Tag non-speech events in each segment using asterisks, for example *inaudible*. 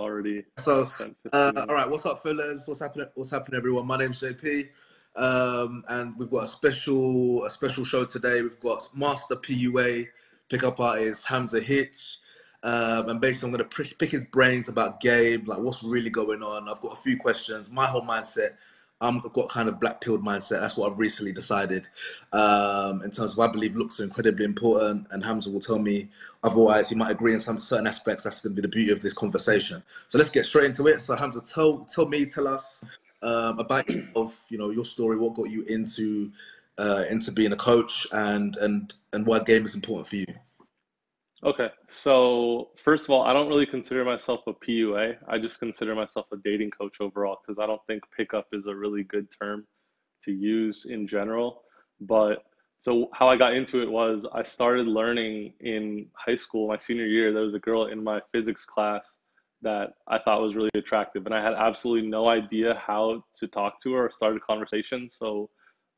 all already. So, spent 15 uh, all right, what's up, fellas? What's happening? What's happening, everyone? My name's JP, um, and we've got a special a special show today. We've got Master PUA pickup artist Hamza Hitch, um, and basically I'm going to pick his brains about game, like what's really going on. I've got a few questions. My whole mindset. I've got kind of black pilled mindset. That's what I've recently decided. Um, in terms of, I believe looks are incredibly important, and Hamza will tell me otherwise. He might agree in some certain aspects. That's going to be the beauty of this conversation. So let's get straight into it. So Hamza, tell tell me, tell us um, about of you know your story. What got you into uh, into being a coach, and and and why game is important for you. Okay, so first of all, I don't really consider myself a PUA. I just consider myself a dating coach overall because I don't think pickup is a really good term to use in general. But so how I got into it was I started learning in high school, my senior year. There was a girl in my physics class that I thought was really attractive, and I had absolutely no idea how to talk to her or start a conversation. So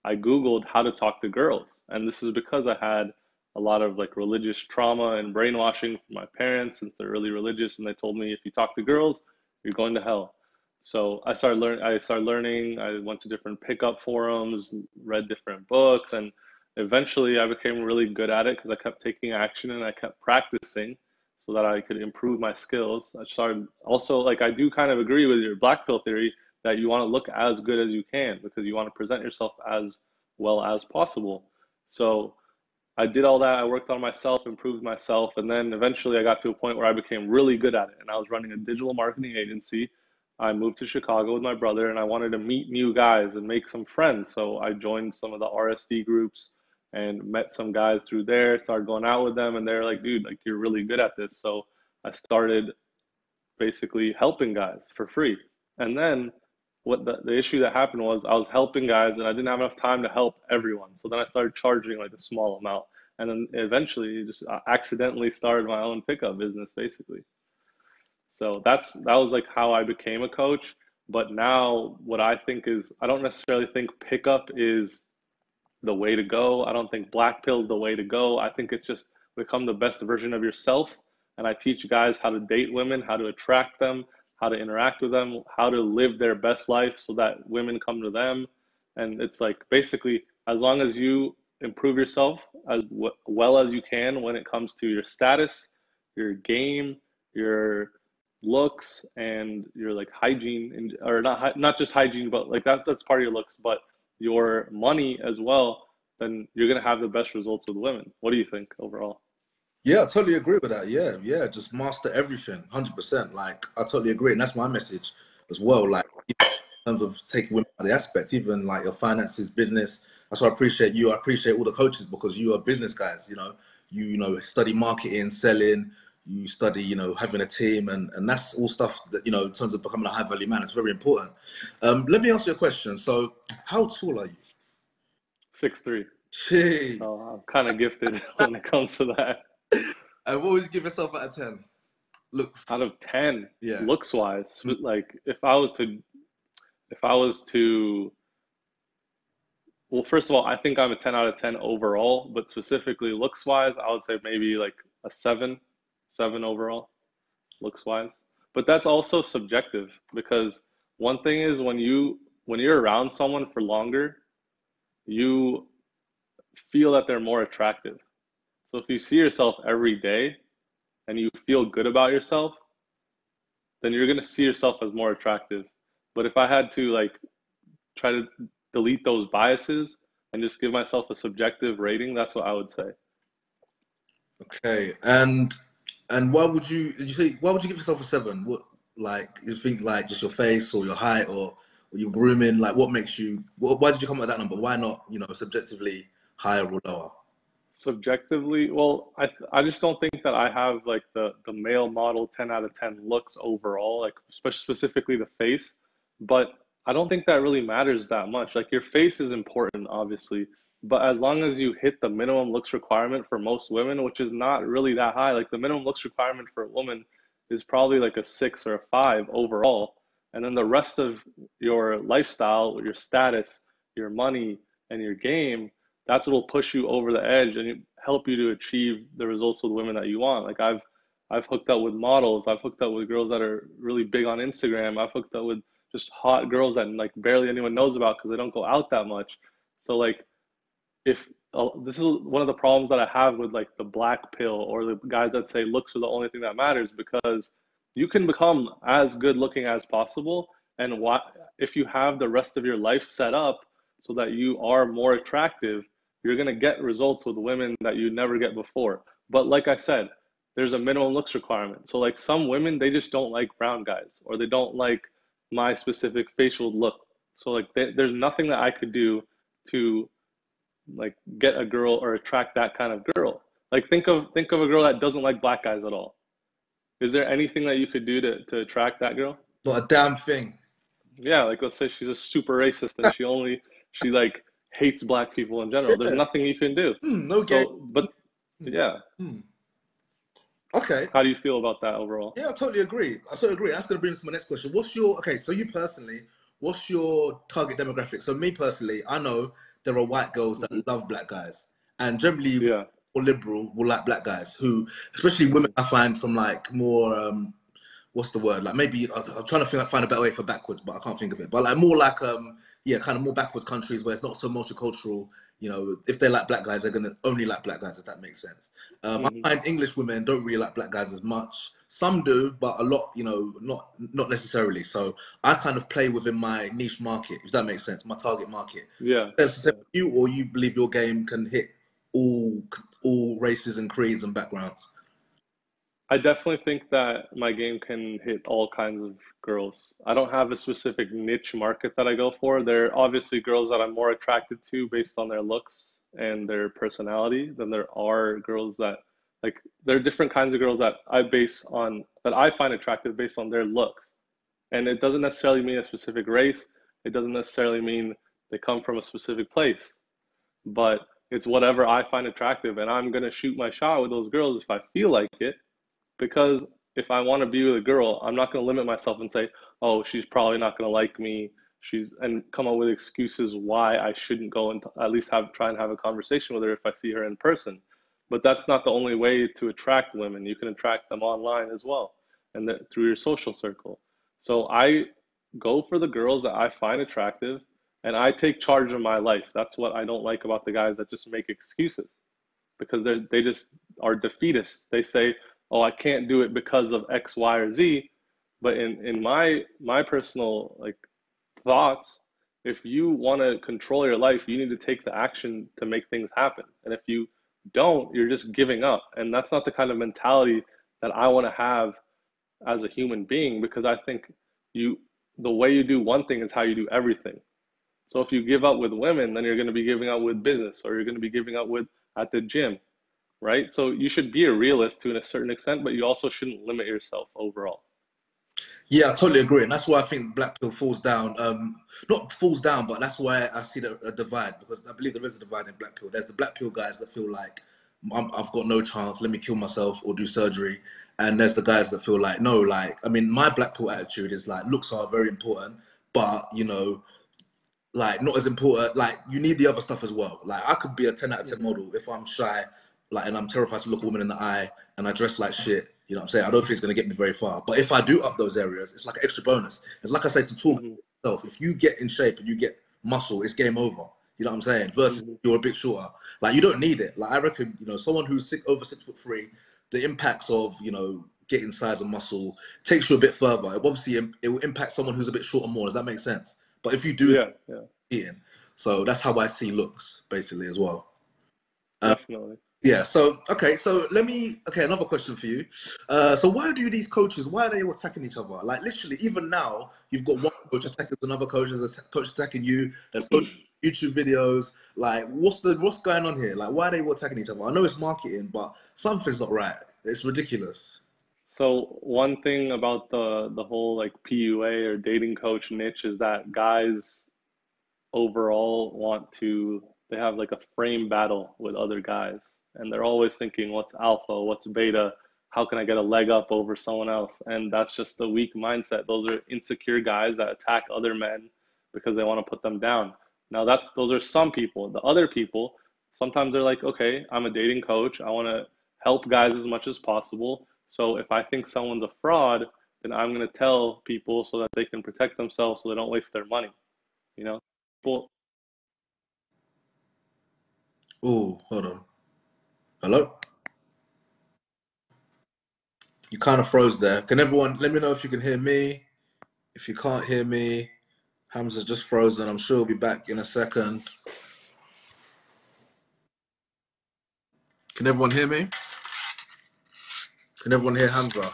I Googled how to talk to girls, and this is because I had a lot of like religious trauma and brainwashing from my parents since they're really religious and they told me if you talk to girls you're going to hell. So i started learning i started learning i went to different pickup forums read different books and eventually i became really good at it because i kept taking action and i kept practicing so that i could improve my skills. I started also like i do kind of agree with your black pill theory that you want to look as good as you can because you want to present yourself as well as possible. So I did all that. I worked on myself, improved myself, and then eventually I got to a point where I became really good at it. And I was running a digital marketing agency. I moved to Chicago with my brother, and I wanted to meet new guys and make some friends. So I joined some of the RSD groups and met some guys through there. Started going out with them, and they're like, "Dude, like you're really good at this." So I started basically helping guys for free. And then what the, the issue that happened was I was helping guys and I didn't have enough time to help everyone. So then I started charging like a small amount. And then eventually just uh, accidentally started my own pickup business basically. So that's that was like how I became a coach. But now what I think is I don't necessarily think pickup is the way to go. I don't think black pill is the way to go. I think it's just become the best version of yourself. And I teach guys how to date women, how to attract them, how to interact with them, how to live their best life so that women come to them. And it's like basically, as long as you improve yourself as well as you can when it comes to your status, your game, your looks, and your like hygiene, and or not not just hygiene, but like that that's part of your looks, but your money as well. Then you're gonna have the best results with women. What do you think overall? Yeah, I totally agree with that. Yeah, yeah, just master everything, hundred percent. Like I totally agree, and that's my message as well. Like in terms of taking women out of the aspect, even like your finances, business. That's why I appreciate you. I appreciate all the coaches because you are business guys. You know, you you know study marketing, selling. You study, you know, having a team, and and that's all stuff that you know in terms of becoming a high value man. It's very important. Um, let me ask you a question. So, how tall are you? Six three. Gee. So I'm kind of gifted *laughs* when it comes to that. And what would you give yourself out of ten? Looks. Out of ten, Yeah. looks wise, Mm. like if I was to, if I was to, well, first of all, I think I'm a ten out of ten overall, but specifically looks wise, I would say maybe like a seven, seven overall, looks wise. But that's also subjective because one thing is when you when you're around someone for longer, you feel that they're more attractive. So if you see yourself every day and you feel good about yourself, then you're going to see yourself as more attractive. But if I had to like try to delete those biases and just give myself a subjective rating, that's what I would say. Okay, and and why would you? Did you say why would you give yourself a seven? What like you think like just your face or your height or, or your grooming? Like what makes you? Wh why did you come up with that number? Why not you know subjectively higher or lower? Subjectively, well, I I just don't think that I have like the the male model 10 out of 10 looks overall, like spe- specifically the face, but I don't think that really matters that much. Like your face is important, obviously, but as long as you hit the minimum looks requirement for most women, which is not really that high, like the minimum looks requirement for a woman is probably like a six or a five overall. And then the rest of your lifestyle, your status, your money, and your game, that's what will push you over the edge and help you to achieve the results with women that you want. Like I've I've hooked up with models. I've hooked up with girls that are really big on Instagram. I've hooked up with just hot girls that like barely anyone knows about because they don't go out that much. So like, if uh, this is one of the problems that I have with like the black pill or the guys that say looks are the only thing that matters because you can become as good looking as possible and what if you have the rest of your life set up so that you are more attractive you're going to get results with women that you never get before but like i said there's a minimum looks requirement so like some women they just don't like brown guys or they don't like my specific facial look. So like there's nothing that i could do to like get a girl or attract that kind of girl. Like think of think of a girl that doesn't like black guys at all. Is there anything that you could do to, to attract that girl? Not a damn thing. Yeah like let's say she's a super racist and she only *laughs* she like hates black people in general. There's *laughs* nothing you can do. Mm, no so, but yeah. Mm. Okay. How do you feel about that overall? Yeah i totally agree. I totally agree. That's going to bring us to my next question. What's your okay so you personally what's your target demographic? So me personally i know there are white girls that love black guys. And generally yeah. or liberal will like black guys who especially women i find from like more um what's the word? Like maybe I'm trying to think, find a better way for backwards, but I can't think of it. But like more like um yeah, kind of more backwards countries where it's not so multicultural. You know, if they like black guys, they're gonna only like black guys if that makes sense. Um, mm-hmm. I find English women don't really like black guys as much. Some do, but a lot, you know, not not necessarily. So I kind of play within my niche market, if that makes sense, my target market. Yeah. That's you, or you believe your game can hit all all races and creeds and backgrounds. I definitely think that my game can hit all kinds of girls. I don't have a specific niche market that I go for. There are obviously girls that I'm more attracted to based on their looks and their personality than there are girls that like there are different kinds of girls that I base on that I find attractive based on their looks. And it doesn't necessarily mean a specific race. It doesn't necessarily mean they come from a specific place. But it's whatever I find attractive and I'm going to shoot my shot with those girls if I feel like it because if I want to be with a girl, I'm not going to limit myself and say, "Oh, she's probably not going to like me." She's and come up with excuses why I shouldn't go and at least have try and have a conversation with her if I see her in person. But that's not the only way to attract women. You can attract them online as well and the, through your social circle. So I go for the girls that I find attractive and I take charge of my life. That's what I don't like about the guys that just make excuses because they they just are defeatists. They say, oh, I can't do it because of X, Y, or Z. But in, in my my personal like thoughts, if you want to control your life, you need to take the action to make things happen. And if you don't, you're just giving up. And that's not the kind of mentality that I want to have as a human being because I think you the way you do one thing is how you do everything. So if you give up with women, then you're going to be giving up with business or you're going to be giving up with at the gym right? So you should be a realist to a certain extent, but you also shouldn't limit yourself overall. Yeah, I totally agree, and that's why I think black pill falls down. Um, not falls down, but that's why I see the, a divide because I believe there is a divide in black pill. There's the black pill guys that feel like i have got no chance. Let me kill myself or do surgery, and there's the guys that feel like no, like I mean, my black pill attitude is like looks are very important, but you know, like not as important. Like you need the other stuff as well. Like I could be a ten out of ten model if I'm shy like, and I'm terrified to look a woman in the eye, and I dress like shit. You know what I'm saying? I don't think it's gonna get me very far. But if I do up those areas, it's like an extra bonus. It's like I say to talk mm-hmm. yourself. If you get in shape and you get muscle, it's game over. You know what I'm saying? Versus mm-hmm. you're a bit shorter. Like you don't need it. Like I reckon, you know, someone who's six, over six foot three, the impacts of you know getting size and muscle takes you a bit further. It obviously it will impact someone who's a bit shorter more. Does that make sense? But if you do, yeah, yeah. Eating, so that's how I see looks basically as well. Definitely. Yeah. So okay. So let me. Okay, another question for you. Uh, so why do these coaches? Why are they attacking each other? Like literally, even now, you've got one coach attacking another coach, there's a coach attacking you. There's YouTube videos. Like, what's the what's going on here? Like, why are they all attacking each other? I know it's marketing, but something's not right. It's ridiculous. So one thing about the the whole like PUA or dating coach niche is that guys overall want to they have like a frame battle with other guys and they're always thinking what's alpha? What's beta? How can i get a leg up over someone else? And that's just a weak mindset. Those are insecure guys that attack other men because they want to put them down. Now that's those are some people. The other people sometimes they're like okay i'm a dating coach. I want to help guys as much as possible. So if I think someone's a fraud, then I'm going to tell people so that they can protect themselves so they don't waste their money. You know, people. Oh, hold on. Hello? You kind of froze there. Can everyone let me know if you can hear me? If you can't hear me, Hamza's just frozen. I'm sure he'll be back in a second. Can everyone hear me? Can everyone hear Hamza?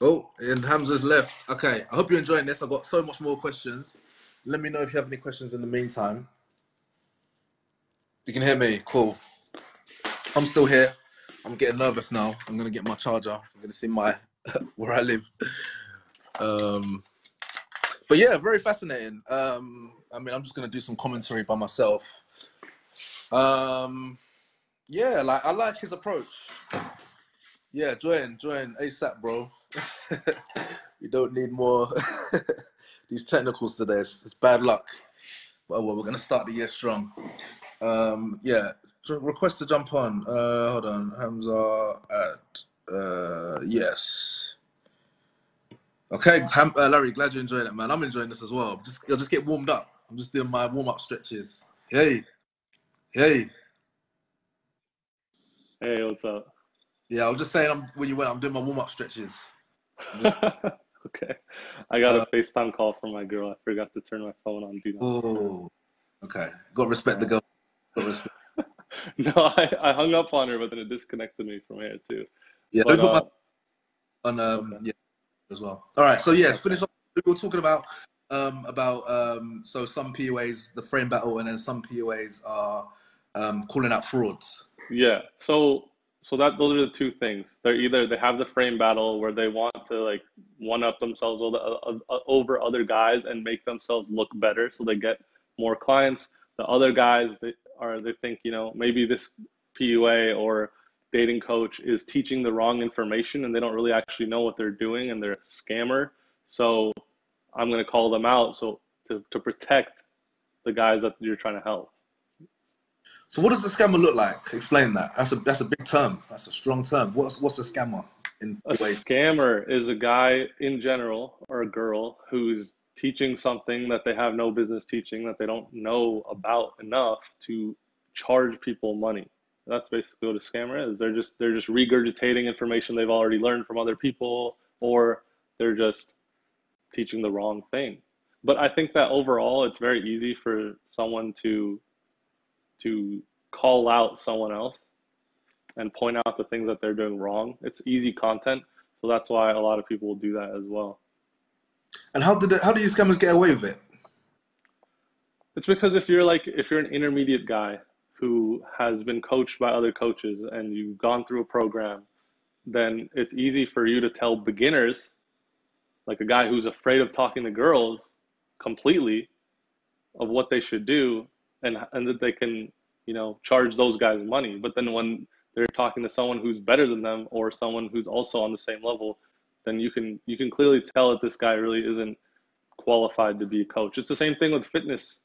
Oh, and Hamza's left. Okay, I hope you're enjoying this. I've got so much more questions. Let me know if you have any questions in the meantime. You can hear me. Cool. I'm still here. I'm getting nervous now. I'm gonna get my charger. I'm gonna see my *laughs* where I live. Um, but yeah, very fascinating. Um, I mean, I'm just gonna do some commentary by myself. Um, yeah, like I like his approach. Yeah, join, join ASAP, bro. *laughs* we don't need more *laughs* these technicals today. It's, it's bad luck. But well, we're gonna start the year strong. Um, yeah, request to jump on. Uh, hold on, Hamza at uh, yes. Okay, Ham, uh, Larry, glad you're enjoying it, man. I'm enjoying this as well. Just, you'll just get warmed up. I'm just doing my warm up stretches. Hey, hey. Hey, what's up? Yeah, I was just saying. I'm when you went, I'm doing my warm up stretches. *laughs* Just... okay, I got uh, a FaceTime call from my girl. I forgot to turn my phone on. Do not. Oh, okay. Got to respect the girl. *laughs* No, I, I hung up on her, but then it disconnected me from here too. Yeah, but, uh, on um, okay. yeah as well. All right, so yeah, finish off. We were talking about um, about um, so some PUAs the frame battle, and then some PUAs are um, calling out frauds. Yeah. So so that those are the two things. They're either they have the frame battle where they want to like one up themselves over, uh, uh, over other guys and make themselves look better, so they get more clients. The other guys they are they think you know maybe this PUA or dating coach is teaching the wrong information and they don't really actually know what they're doing and they're a scammer. So I'm going to call them out so to, to protect the guys that you're trying to help. So what does the scammer look like? Explain that. That's a that's a big term. That's a strong term. What's what's a scammer? In a scammer is a guy in general or a girl who's teaching something that they have no business teaching that they don't know about enough to charge people money that's basically what a scammer is. They're just they're just regurgitating information they've already learned from other people, or they're just teaching the wrong thing. But I think that overall, it's very easy for someone to to call out someone else and point out the things that they're doing wrong. It's easy content, so that's why a lot of people will do that as well. And how did it, how do these scammers get away with it? It's because if you're like if you're an intermediate guy who has been coached by other coaches and you've gone through a program, then it's easy for you to tell beginners, like a guy who's afraid of talking to girls completely, of what they should do and, and that they can, you know, charge those guys money. But then when they're talking to someone who's better than them or someone who's also on the same level, then you can you can clearly tell that this guy really isn't qualified to be a coach. It's the same thing with fitness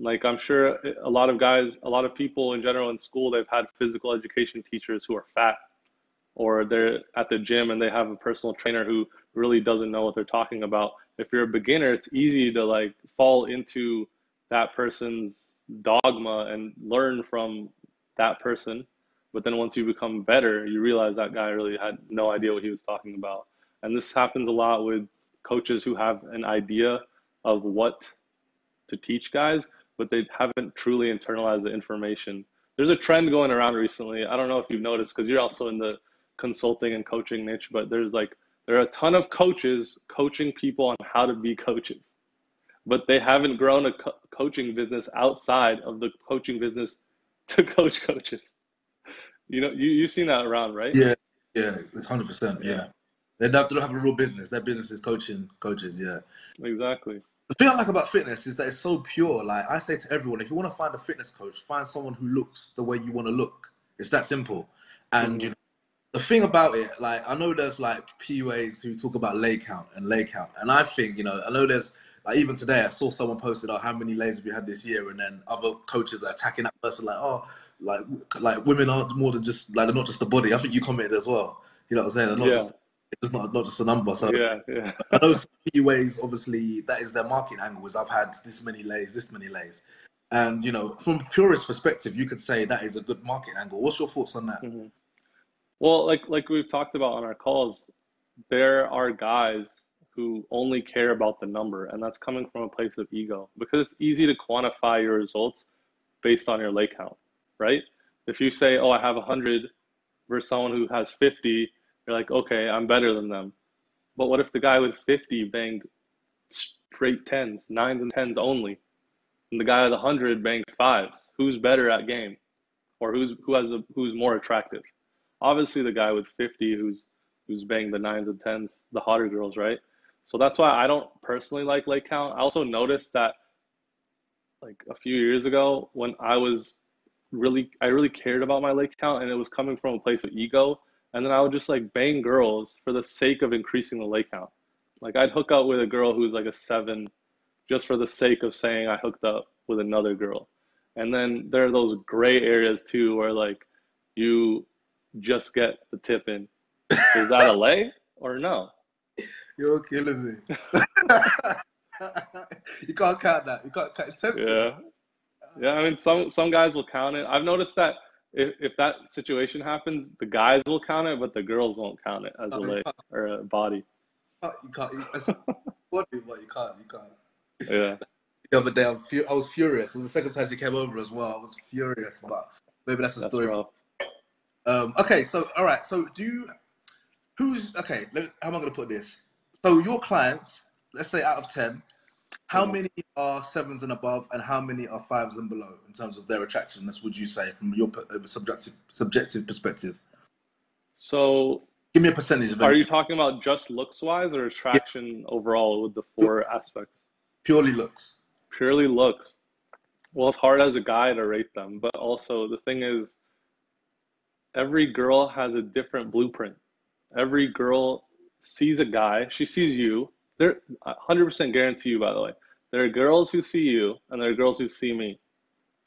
like I'm sure a lot of guys, a lot of people in general in school, they've had physical education teachers who are fat, or they're at the gym and they have a personal trainer who really doesn't know what they're talking about. If you're a beginner, it's easy to like fall into that person's dogma and learn from that person. But then once you become better, you realize that guy really had no idea what he was talking about. And this happens a lot with coaches who have an idea of what to teach guys, but they haven't truly internalized the information. There's a trend going around recently. I don't know if you've noticed because you're also in the consulting and coaching niche, but there's like there are a ton of coaches coaching people on how to be coaches, but they haven't grown a co- coaching business outside of the coaching business *laughs* to coach coaches. You know, you you've seen that around, right? Yeah, yeah, hundred percent. Yeah, they don't have a real business. Their business is coaching coaches. Yeah, exactly the thing I like about fitness is that it's so pure. Like I say to everyone, if you want to find a fitness coach, find someone who looks the way you want to look. It's that simple. And mm-hmm. you know, the thing about it, like I know there's like PUAs who talk about lay count and lay count, and I think you know I know there's like even today I saw someone posted, "Oh, how many lays have you had this year?" And then other coaches are attacking that person like, "Oh, like like women aren't more than just like they're not just the body. I think you commented as well. You know what I'm saying? They're not Yeah. just it's not not just a number. So Yeah, yeah. I know some PUAs obviously that is their marketing angle is I've had this many lays, this many lays. And you know, from a purist perspective, you could say that is a good marketing angle. What's your thoughts on that? Mhm. Well, like like we've talked about on our calls, there are guys who only care about the number, and that's coming from a place of ego because it's easy to quantify your results based on your lay count, right? If you say, "Oh, I have 100," versus someone who has 50, you're like, "Okay, I'm better than them." But what if the guy with 50 banged straight tens, nines and tens only, and the guy with 100 banged fives? Who's better at game, or who's who has a, who's more attractive? obviously the guy with 50 who's who's banged the nines and tens, the hotter girls, right? So that's why I don't personally like lay count. I also noticed that like a few years ago when I was really I really cared about my lay count and it was coming from a place of ego. And then I would just like bang girls for the sake of increasing the lay count. Like I'd hook up with a girl who's like a seven just for the sake of saying I hooked up with another girl. And then there are those gray areas too where like you just get the tip in. Is that a lay or no? You're killing me. *laughs* *laughs* you can't count that. You can't count. It's tempting. Yeah. Yeah, I mean some some guys will count it. I've noticed that if, if that situation happens, the guys will count it, but the girls won't count it as a you lay can't- or a body. Uh, you can't. You, *laughs* funny, but you can't. You can't. Yeah. The other day, I'm fu- I was furious. It was the second time she came over as well. I was furious, but maybe that's a story. Um, okay, so all right, so do you? Who's okay? Let, how am I going to put this? So your clients, let's say out of ten, how many are sevens and above, and how many are fives and below in terms of their attractiveness? Would you say from your subjective subjective perspective? So Give me a percentage of are you talking about just looks wise or attraction overall with the four aspects? purely looks. purely looks. Well, it's hard as a guy to rate them, but also the thing is, every girl has a different blueprint. Every girl sees a guy, she sees you. They're 100% guarantee you, by the way. There are girls who see you, and there are girls who see me.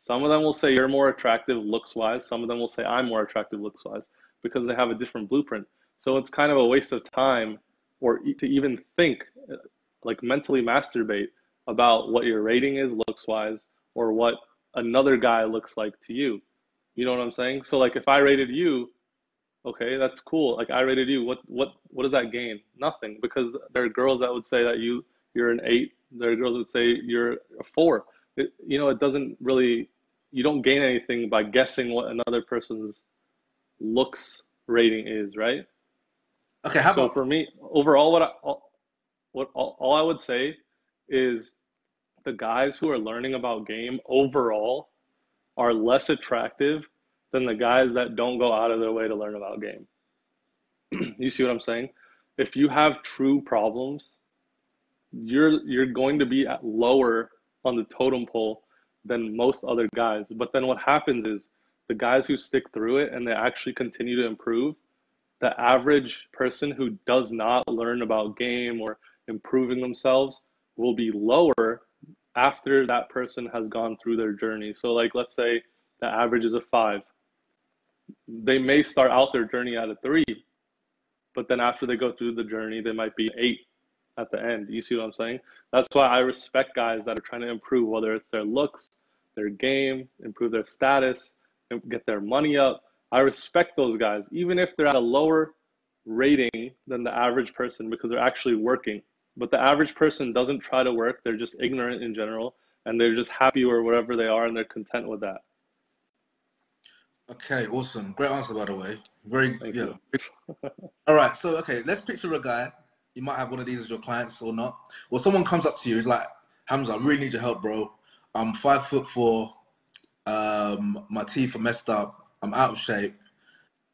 Some of them will say you're more attractive looks wise. Some of them will say I'm more attractive looks wise because they have a different blueprint. So it's kind of a waste of time or to even think, uh, like mentally masturbate about what your rating is looks wise or what another guy looks like to you. You know what I'm saying? So like if I rated you, okay, that's cool. Like I rated you, what what what does that gain? Nothing because there are girls that would say that you you're an 8, there are girls that would say you're a 4. It, you know, it doesn't really you don't gain anything by guessing what another person's looks rating is, right? Okay, how So about for me, overall, what I, all, what all, all I would say is the guys who are learning about game overall are less attractive than the guys that don't go out of their way to learn about game. *clears throat* you see what I'm saying? If you have true problems, you're you're going to be at lower on the totem pole than most other guys. But then what happens is the guys who stick through it and they actually continue to improve, the average person who does not learn about game or improving themselves will be lower after that person has gone through their journey. So, like, let's say the average is a five. They may start out their journey at a three, but then after they go through the journey, they might be eight at the end. You see what I'm saying? That's why I respect guys that are trying to improve, whether it's their looks, their game, improve their status, get their money up. I respect those guys, even if they're at a lower rating than the average person because they're actually working. But the average person doesn't try to work, they're just ignorant in general and they're just happy or whatever they are and they're content with that. Okay, awesome. Great answer, by the way. Very, Thank yeah. *laughs* All right, so okay, let's picture a guy. You might have one of these as your clients or not. Or someone comes up to you, he's like, Hamza, I really need your help, bro. I'm five foot four. Um, my teeth are messed up. I'm out of shape.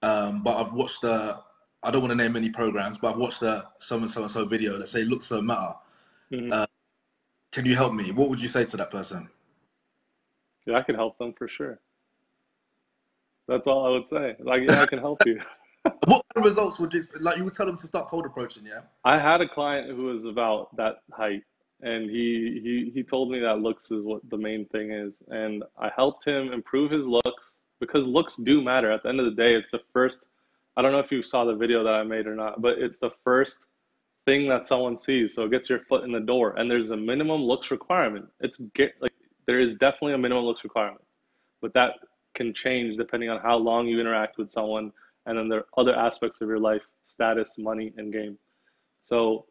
Um, but I've watched the. I don't want to name any programs, but I've watched the so and so and so video that say looks don't matter. Mhm. Uh, Can you help me? What would you say to that person? Yeah, I can help them for sure. That's all I would say. Like, yeah, I can help you. *laughs* What kind of results would this like? You would tell them to start cold approaching, yeah. I had a client who was about that height, and he he he told me that looks is what the main thing is, and I helped him improve his looks because looks do matter. At the end of the day, it's the first. I don't know if you saw the video that I made or not, but it's the first thing that someone sees. So it gets your foot in the door, and there's a minimum looks requirement. It's get like there is definitely a minimum looks requirement, but that can change depending on how long you interact with someone, and then there are other aspects of your life, status, money, and game. So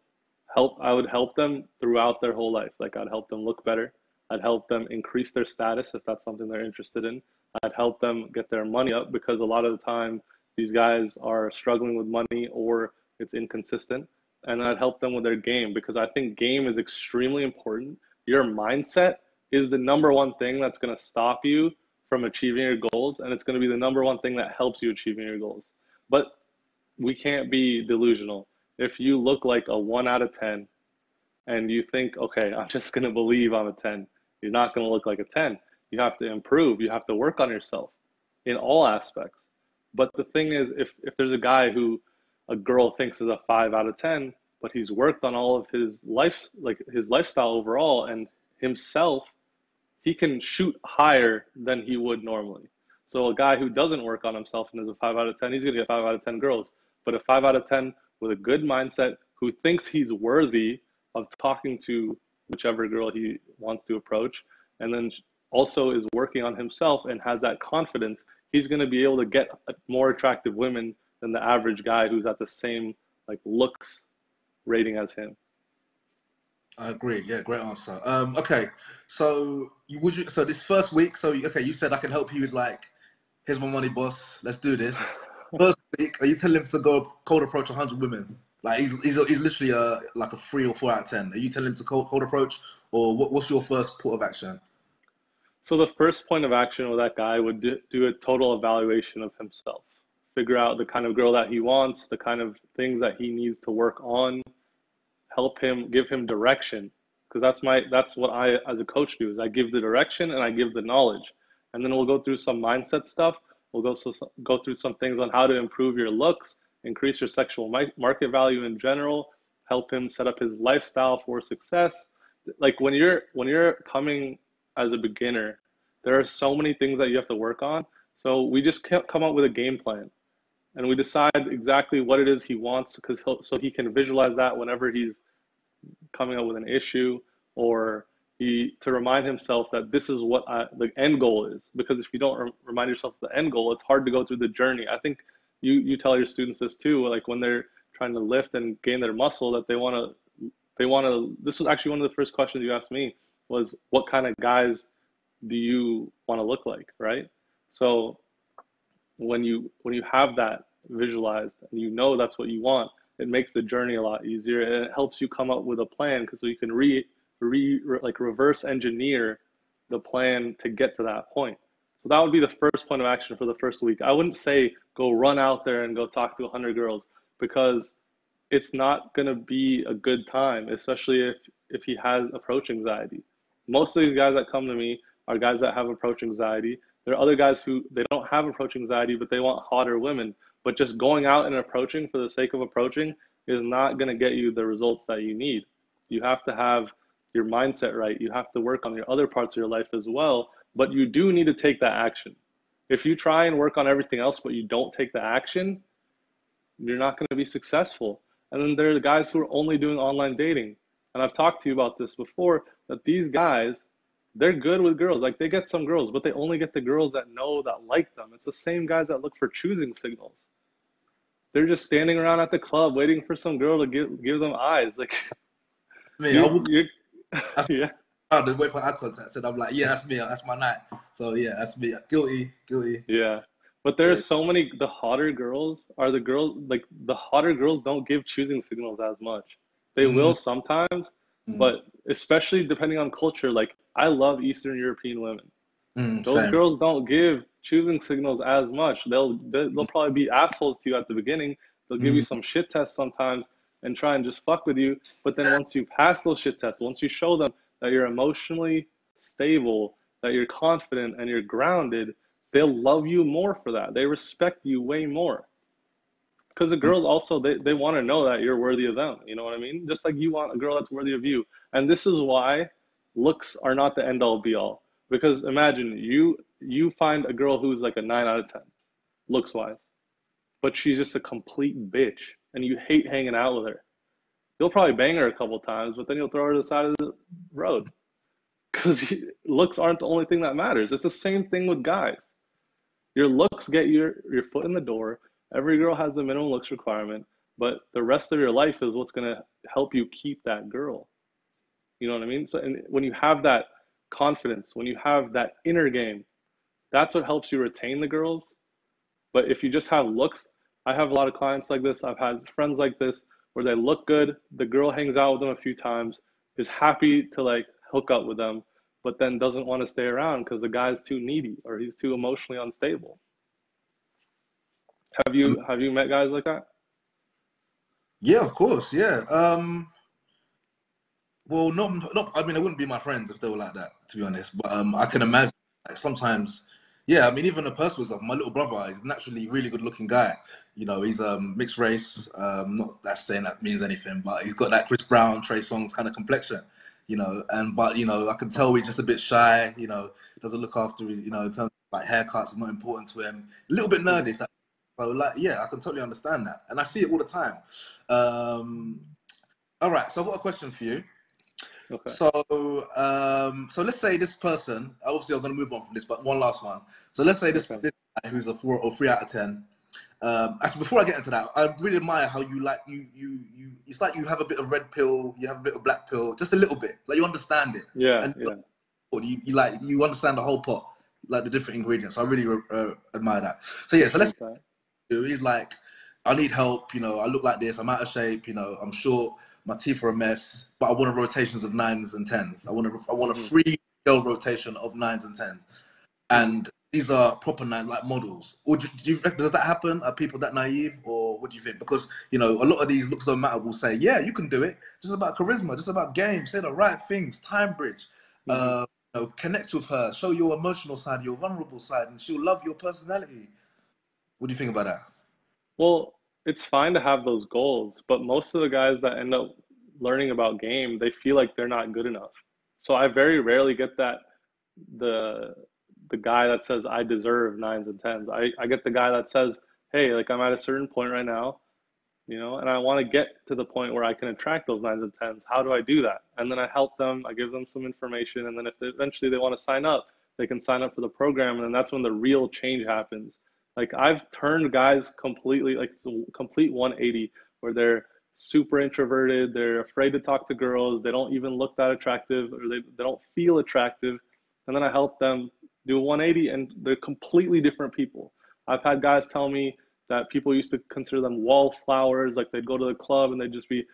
help I would help them throughout their whole life. Like I'd help them look better. I'd help them increase their status if that's something they're interested in. I'd help them get their money up because a lot of the time these guys are struggling with money or it's inconsistent. And I'd help them with their game because I think game is extremely important. Your mindset is the number one thing that's going to stop you from achieving your goals. And it's going to be the number one thing that helps you achieving your goals. But we can't be delusional. If you look like a one out of 10 and you think, okay, I'm *laughs* just going to believe I'm a 10, you're not going to look like a 10. You have to improve. You have to work on yourself in all aspects. But the thing is, if, if there's a guy who a girl thinks is a five out of 10, but he's worked on all of his life, like his lifestyle overall and himself, he can shoot higher than he would normally. So a guy who doesn't work on himself and is a five out of 10, he's to get five out of 10 girls. But a five out of 10 with a good mindset who thinks he's worthy of talking to whichever girl he wants to approach and then also is working on himself and has that confidence, he's to be able to get more attractive women than the average guy who's at the same like looks rating as him. I agree. Yeah, great answer. Um, okay, so you would you so this first week? So okay, you said I can help you with like, here's my money, boss. Let's do this. *laughs* First week, are you telling him to go cold approach 100 women? Like he's, he's, he's literally a like a three or four out of ten. Are you telling him to cold, cold approach, or what, what's your first port of action? So the first point of action with that guy would do, do a total evaluation of himself, figure out the kind of girl that he wants, the kind of things that he needs to work on, help him, give him direction, because that's my that's what I as a coach do is I give the direction and I give the knowledge, and then we'll go through some mindset stuff. We'll go so, go through some things on how to improve your looks, increase your sexual market value in general, help him set up his lifestyle for success. Like when you're when you're coming as a beginner, there are so many things that you have to work on. So we just can't come up with a game plan and we decide exactly what it is he wants because so he can visualize that whenever he's coming up with an issue or he to remind himself that this is what I, the end goal is because if you don't re- remind yourself of the end goal it's hard to go through the journey i think you you tell your students this too like when they're trying to lift and gain their muscle that they want to they want to this was actually one of the first questions you asked me was what kind of guys do you want to look like, right? So when you when you have that visualized and you know that's what you want, it makes the journey a lot easier and it helps you come up with a plan because you can re, re, re like reverse engineer the plan to get to that point. So that would be the first point of action for the first week. I wouldn't say go run out there and go talk to 100 girls because it's not going to be a good time, especially if if he has approach anxiety most of these guys that come to me are guys that have approach anxiety. There are other guys who they don't have approach anxiety, but they want hotter women. But just going out and approaching for the sake of approaching is not going to get you the results that you need. You have to have your mindset right. You have to work on your other parts of your life as well. But you do need to take that action. If you try and work on everything else, but you don't take the action, you're not going to be successful. And then there are the guys who are only doing online dating. And I've talked to you about this before that these guys, they're good with girls. Like they get some girls, but they only get the girls that know that like them. It's the same guys that look for choosing signals. They're just standing around at the club waiting for some girl to give give them eyes. Like, *laughs* me, you, I would, *laughs* yeah. I just wait for eye contact. And I'm like, yeah, that's me. That's my night. So yeah, that's me. Guilty, guilty. Yeah. But there's yeah. so many. The hotter girls are the girls. Like the hotter girls don't give choosing signals as much. They mm-hmm. will sometimes, mm. but especially depending on culture, like I love Eastern European women. Mm, Those same. girls don't give choosing signals as much. They'll they'll probably be assholes to you at the beginning. They'll give mm. you some shit tests sometimes and try and just fuck with you. But then once you pass those shit tests, once you show them that you're emotionally stable, that you're confident and you're grounded, they'll love you more for that. They respect you way more because the girls also they, they want to know that you're worthy of them you know what i mean just like you want a girl that's worthy of you and this is why looks are not the end all be all Because imagine you you find a girl who's like a nine out of ten, looks wise, but she's just a complete bitch, and you hate hanging out with her. You'll probably bang her a couple times, but then you'll throw her to the side of the road *laughs* because looks aren't the only thing that matters. It's the same thing with guys. Your looks get your your foot in the door. Every girl has the minimum looks requirement, but the rest of your life is what's going to help you keep that girl. You know what I mean? So, and when you have that confidence, when you have that inner game, that's what helps you retain the girls. But if you just have looks, I have a lot of clients like this. I've had friends like this where they look good, the girl hangs out with them a few times, is happy to like hook up with them, but then doesn't want to stay around because the guy's too needy or he's too emotionally unstable. Have you have you met guys like that? Yeah, of course. Yeah. Um, well, not not. I mean, they wouldn't be my friends if they were like that, to be honest. But um, I can imagine. Like, sometimes, yeah. I mean, even a personal stuff. My little brother is naturally really good-looking guy. You know, he's um mixed race. Um, not that saying that means anything, but he's got that Chris Brown, Trey Songz kind of complexion you know, and but you know, I can tell he's just a bit shy, you know, doesn't look after you know, in terms of like haircuts is not important to him. A little bit nerdy, if that so like yeah, I can totally understand that. And I see it all the time. Um all right, so I've got a question for you. Okay. So um so let's say this person, obviously I'm gonna move on from this, but one last one. So let's say this, okay. this guy who's a four or three out of ten. Um, actually, before I get into that, I really admire how you like you you you. It's like you have a bit of red pill, you have a bit of black pill, just a little bit. Like you understand it. Yeah. And yeah. You, you like you understand the whole pot, like the different ingredients. I really uh, admire that. So yeah, so let's. Okay. He's like, I need help. You know, I look like this. I'm out of shape. You know, I'm short. My teeth are a mess. But I want a rotations of nines and tens. I want a I want a mm. free girl rotation of nines and tens. And these are proper nine like models. Or do, do you does that happen? Are people that naive, or what do you think? Because you know a lot of these looks don't matter. Will say, yeah, you can do it. Just about charisma, just about game. Say the right things. Time bridge. Mm-hmm. Uh, you know, connect with her. Show your emotional side, your vulnerable side, and she'll love your personality. What do you think about that? Well, it's fine to have those goals, but most of the guys that end up learning about game, they feel like they're not good enough. So I very rarely get that the the guy that says I deserve nines and tens. I, I get the guy that says, hey, like I'm at a certain point right now, you know, and I want to get to the point where I can attract those nines and tens. How do I do that? And then I help them, I give them some information, and then if they, eventually they want to sign up, they can sign up for the program, and then that's when the real change happens. Like I've turned guys completely like complete 180 where they're super introverted, they're afraid to talk to girls, they don't even look that attractive or they, they don't feel attractive. And then I help them do 180 and they're completely different people. I've had guys tell me that people used to consider them wallflowers, like they'd go to the club and they'd just be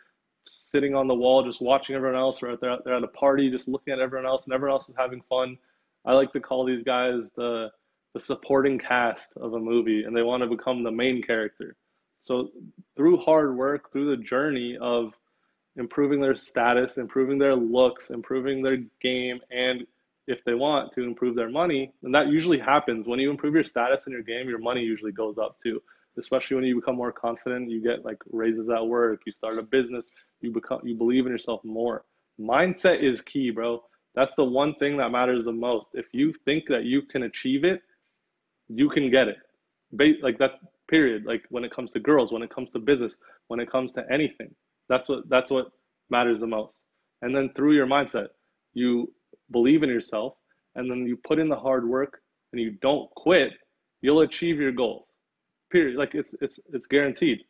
sitting on the wall, just watching everyone else, or they're, they're at a party, just looking at everyone else, and everyone else is having fun. I like to call these guys the the supporting cast of a movie, and they want to become the main character. So through hard work, through the journey of improving their status, improving their looks, improving their game, and if they want to improve their money, and that usually happens when you improve your status in your game, your money usually goes up too. Especially when you become more confident, you get like raises at work, you start a business, you become you believe in yourself more. Mindset is key, bro. That's the one thing that matters the most. If you think that you can achieve it, you can get it. Like that's period. Like when it comes to girls, when it comes to business, when it comes to anything, that's what that's what matters the most. And then through your mindset, you believe in yourself, and then you put in the hard work and you don't quit, you'll achieve your goals. Period. Like it's it's it's guaranteed.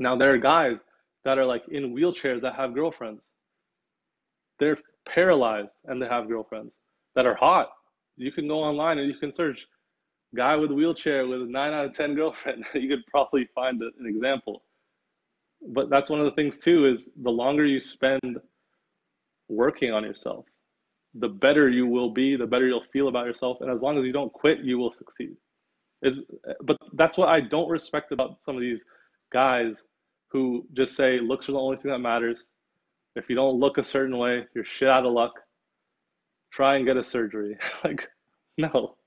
Now there are guys that are like in wheelchairs that have girlfriends. They're paralyzed and they have girlfriends that are hot. You can go online and you can search guy with a wheelchair with a nine out of ten girlfriend. *laughs* you could probably find an example. But that's one of the things too is the longer you spend working on yourself, the better you will be, the better you'll feel about yourself. And as long as you don't quit, you will succeed. It's, but that's what I don't respect about some of these guys who just say looks are the only thing that matters. If you don't look a certain way, you're shit out of luck. Try and get a surgery. *laughs* like, no,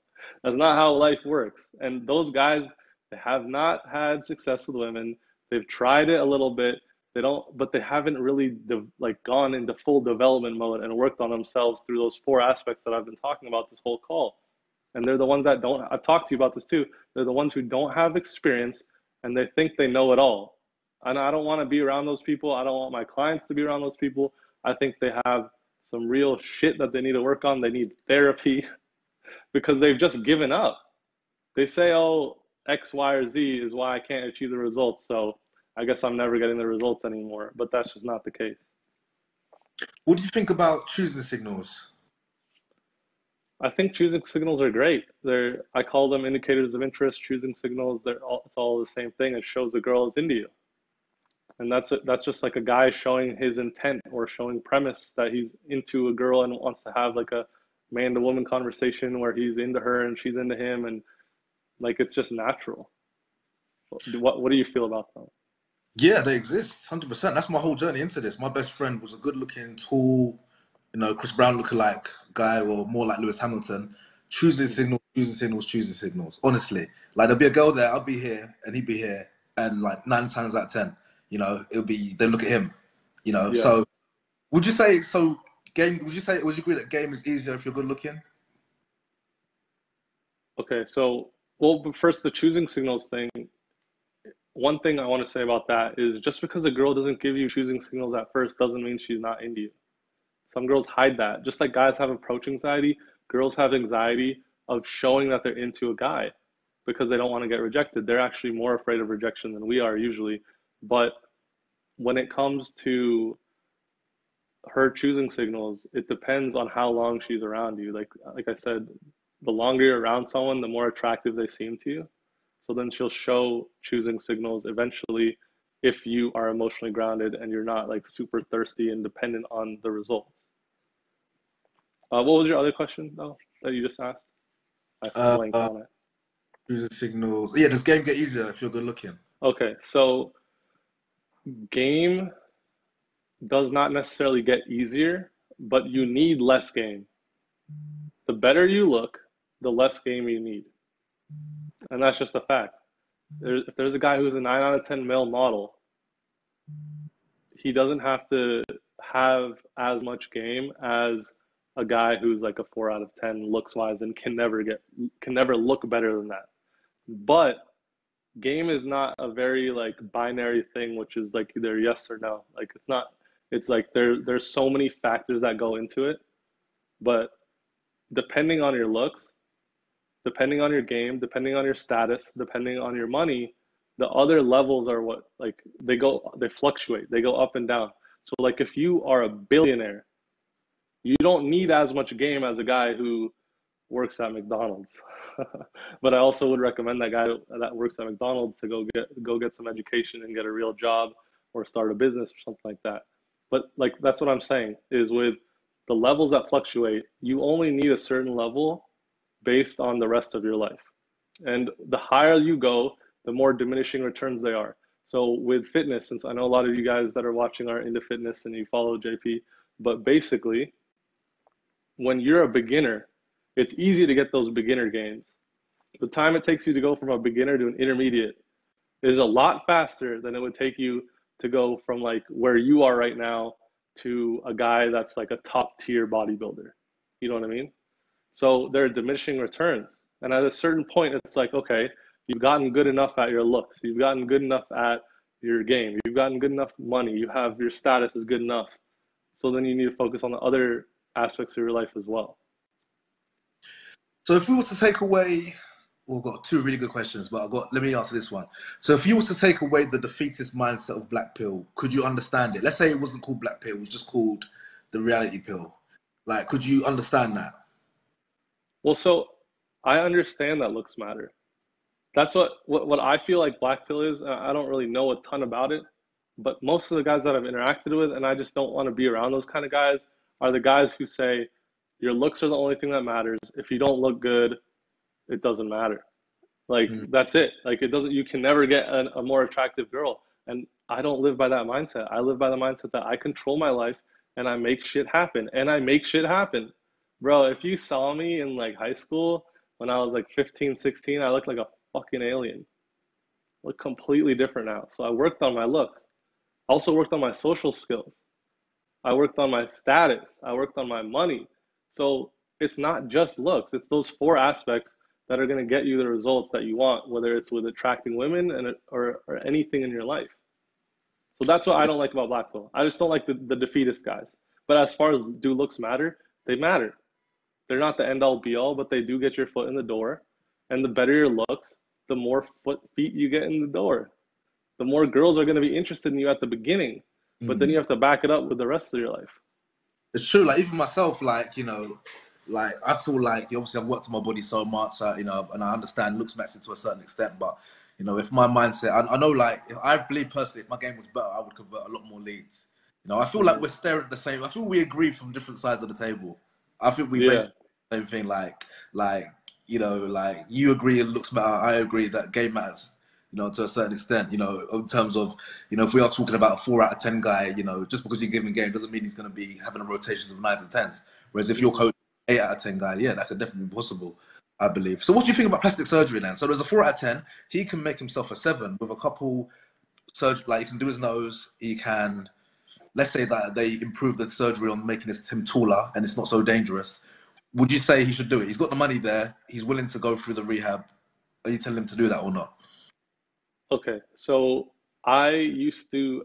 that's not how life works. And those guys, they have not had success with women. They've tried it a little bit. They don't, but they haven't really de- like gone into full development mode and worked on themselves through those four aspects that I've been talking about this whole call. And they're the ones that don't. I've talked to you about this too. They're the ones who don't have experience and they think they know it all. And I don't want to be around those people. I don't want my clients to be around those people. I think they have some real shit that they need to work on. They need therapy *laughs* because they've just given up. They say, oh, X, Y, or Z is why I can't achieve the results. So I guess I'm never getting the results anymore. But that's just not the case. What do you think about choosing signals? I think choosing signals are great. They're I call them indicators of interest. Choosing signals, they're all, it's all the same thing. It shows a girl is into you, and that's a, that's just like a guy showing his intent or showing premise that he's into a girl and wants to have like a man to woman conversation where he's into her and she's into him, and like it's just natural. What what do you feel about them? Yeah, they exist, hundred percent. That's my whole journey into this. My best friend was a good-looking, tall, you know, Chris Brown lookalike guy, or more like Lewis Hamilton. Choosing signals, choosing signals, choosing signals. Honestly, like there'll be a girl there, I'll be here, and he'd be here, and like nine times out of ten, you know, it'll be they look at him, you know. Yeah. So, would you say so? Game? Would you say? Would you agree that game is easier if you're good looking? Okay, so well, first the choosing signals thing one thing I want to say about that is just because a girl doesn't give you choosing signals at first doesn't mean she's not into you. Some girls hide that. Just like guys have approach anxiety, girls have anxiety of showing that they're into a guy because they don't want to get rejected. They're actually more afraid of rejection than we are usually. But when it comes to her choosing signals, it depends on how long she's around you. Like like I said, the longer you're around someone, the more attractive they seem to you. So then she'll show choosing signals eventually if you are emotionally grounded and you're not like super thirsty and dependent on the results. Uh, what was your other question though that you just asked? I uh, blanked uh, on it. Choosing signals. Yeah, does game get easier if you're good looking? Okay, so game does not necessarily get easier, but you need less game. The better you look, the less game you need and that's just a fact. There's, if there's a guy who's a nine out of ten male model, he doesn't have to have as much game as a guy who's like a four out of ten looks wise and can never get can never look better than that. But game is not a very like binary thing, which is like either yes or no. Like it's not. It's like there there's so many factors that go into it, but depending on your looks, depending on your game, depending on your status, depending on your money, the other levels are what like they go they fluctuate, they go up and down. So like if you are a billionaire, you don't need as much game as a guy who works at McDonald's. *laughs* but I also would recommend that guy that works at McDonald's to go get go get some education and get a real job or start a business or something like that. But like that's what I'm saying is with the levels that fluctuate, you only need a certain level based on the rest of your life. And the higher you go, the more diminishing returns they are. So with fitness, since I know a lot of you guys that are watching are into fitness and you follow JP, but basically, when you're a beginner, it's easy to get those beginner gains. The time it takes you to go from a beginner to an intermediate is a lot faster than it would take you to go from like where you are right now to a guy that's like a top tier bodybuilder. You know what I mean? So there are diminishing returns. And at a certain point, it's like, okay, you've gotten good enough at your looks. You've gotten good enough at your game. You've gotten good enough money. You have your status is good enough. So then you need to focus on the other aspects of your life as well. So if we were to take away, we've got two really good questions, but I've got, let me answer this one. So if you were to take away the defeatist mindset of Black Pill, could you understand it? Let's say it wasn't called Black Pill, it was just called the reality pill. Like, could you understand that? Well, so I understand that looks matter. That's what, what, what I feel like black pill is. I don't really know a ton about it, but most of the guys that I've interacted with, and I just don't want to be around those kind of guys, are the guys who say your looks are the only thing that matters. If you don't look good, it doesn't matter. Like mm-hmm. that's it. Like it doesn't. You can never get a, a more attractive girl. And I don't live by that mindset. I live by the mindset that I control my life and I make shit happen. And I make shit happen. Bro, if you saw me in like high school when I was like 15, 16, I looked like a fucking alien. I look completely different now. So I worked on my looks. I also worked on my social skills. I worked on my status. I worked on my money. So it's not just looks. It's those four aspects that are going to get you the results that you want, whether it's with attracting women and or, or anything in your life. So that's what I don't like about black pill. I just don't like the, the defeatist guys. But as far as do looks matter, they matter. They're not the end all be all, but they do get your foot in the door. And the better your looks, the more foot feet you get in the door. The more girls are going to be interested in you at the beginning, but mm. then you have to back it up with the rest of your life. It's true. Like even myself, like you know, like I feel like obviously I've worked on my body so much, uh, you know, and I understand looks matters to a certain extent. But you know, if my mindset, I, I know, like if I believe personally, if my game was better, I would convert a lot more leads. You know, I feel like we're staring at the same. I feel we agree from different sides of the table. I think we yeah. basically the same thing. Like, like you know, like you agree it looks matter. I agree that game matters. You know, to a certain extent. You know, in terms of you know, if we are talking about a four out of ten guy, you know, just because you're giving game doesn't mean he's going to be having a rotations of nines and tens. Whereas if you're coach eight out of ten guy, yeah, that could definitely be possible. I believe. So, what do you think about plastic surgery then? So, there's a four out of ten. He can make himself a seven with a couple surgery. Like, he can do his nose. He can, let's say that they improve the surgery on making his, him taller and it's not so dangerous. Would you say he should do it? He's got the money there. He's willing to go through the rehab. Are you telling him to do that or not? Okay, so I used to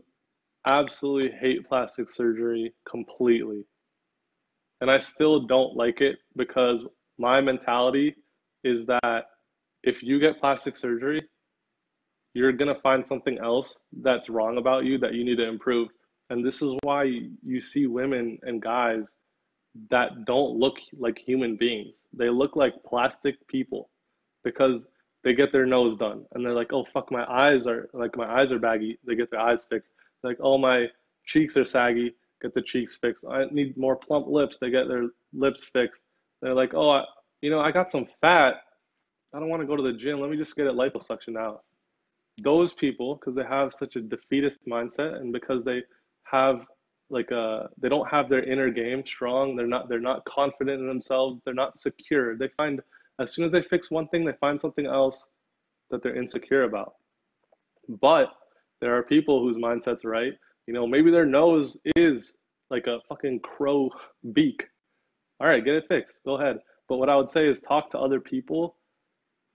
absolutely hate plastic surgery completely. And I still don't like it because my mentality is that if you get plastic surgery, you're going to find something else that's wrong about you that you need to improve. And this is why you see women and guys that don't look like human beings. They look like plastic people because they get their nose done and they're like, oh, fuck, my eyes are like, my eyes are baggy. They get their eyes fixed. Like, oh, my cheeks are saggy. Get the cheeks fixed. I need more plump lips. They get their lips fixed. They're like, oh, I, you know, I got some fat. I don't want to go to the gym. Let me just get it liposuction out. Those people, because they have such a defeatist mindset, and because they have like a, uh, they don't have their inner game strong. They're not, they're not confident in themselves. They're not secure. They find as soon as they fix one thing, they find something else that they're insecure about. But there are people whose mindset's right. You know, maybe their nose is like a fucking crow beak. All right, get it fixed. Go ahead. But what I would say is talk to other people,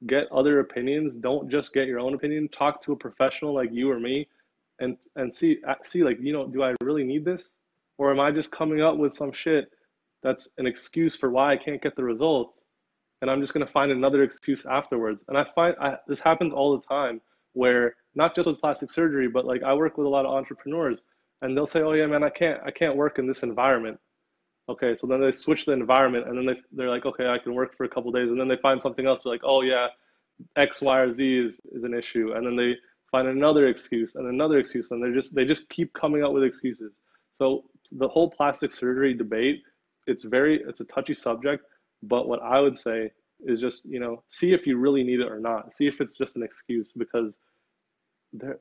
get other opinions. Don't just get your own opinion. Talk to a professional like you or me, and and see uh, see like you know, do I really need this, or am I just coming up with some shit that's an excuse for why I can't get the results, and I'm just gonna find another excuse afterwards. And I find I, this happens all the time where not just with plastic surgery, but like I work with a lot of entrepreneurs, and they'll say, "Oh yeah, man, I can't I can't work in this environment." Okay, so then they switch the environment, and then they they're like, okay, I can work for a couple days, and then they find something else. They're like, oh yeah, X, Y, or Z is is an issue, and then they find another excuse and another excuse, and they just they just keep coming up with excuses. So the whole plastic surgery debate, it's very it's a touchy subject, but what I would say is just you know see if you really need it or not. See if it's just an excuse because Uh,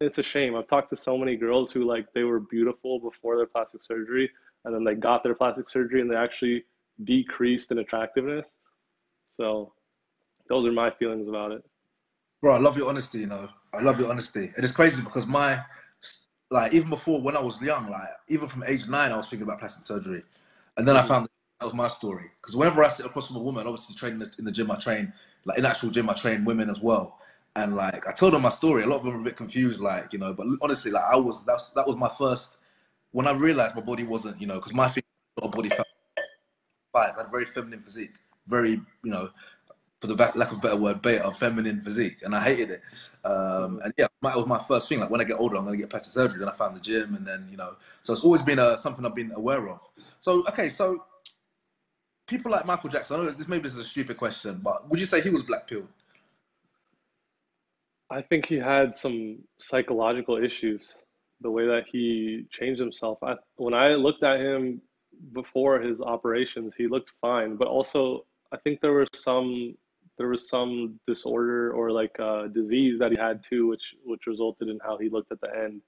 it's a shame. I've talked to so many girls who like they were beautiful before their plastic surgery and then they got their plastic surgery and they actually decreased in attractiveness. So those are my feelings about it. Bro, I love your honesty, you know. I love your honesty. And it's crazy because my like even before when I was young, like even from age nine, I was thinking about plastic surgery. And then. I mm. found that was my story. Because whenever I sit across from a woman, obviously training in the gym, I train like in actual gym, I train women as well. And like I told them my story. A lot of them were a bit confused, like you know. But honestly, like I was that's that was my first when I realized my body wasn't, you know, because my body felt five, I had a very feminine physique, very, you know, for the back, lack of a better word, beta, feminine physique, and I hated it. Um, and yeah, that was my first thing. Like when I get older, I'm gonna get plastic surgery. Then I found the gym, and then you know, so it's always been a, something I've been aware of. So okay, so people like Michael Jackson. I know this maybe this is a stupid question, but would you say he was black pilled? I think he had some psychological issues the way that he changed himself. I, when I looked at him before his operations, he looked fine, but also I think there was some there was some disorder or like uh, disease that he had too, which which resulted in how he looked at the end.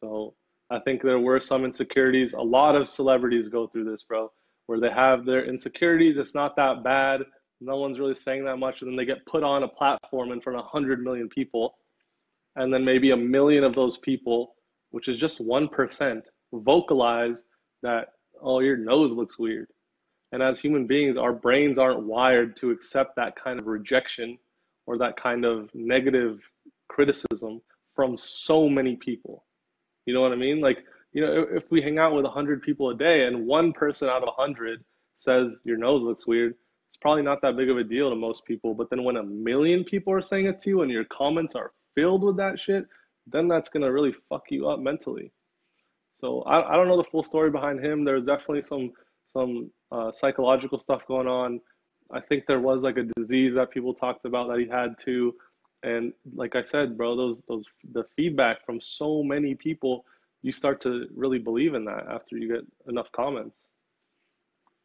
So I think there were some insecurities. A lot of celebrities go through this, bro, where they have their insecurities. It's not that bad. No one's really saying that much, and then they get put on a platform in front of 100 million people, and then maybe a million of those people which is just 1%, vocalize that, oh, your nose looks weird. And as human beings, our brains aren't wired to accept that kind of rejection or that kind of negative criticism from so many people. You know what I mean? Like, you know, if we hang out with 100 people a day and one person out of 100 says your nose looks weird, it's probably not that big of a deal to most people. But then when a million people are saying it to you and your comments are filled with that shit, then that's to really fuck you up mentally. So I, I don't know the full story behind him. There's definitely some some uh, psychological stuff going on. I think there was like a disease that people talked about that he had too. And like I said, bro, those those the feedback from so many people, you start to really believe in that after you get enough comments.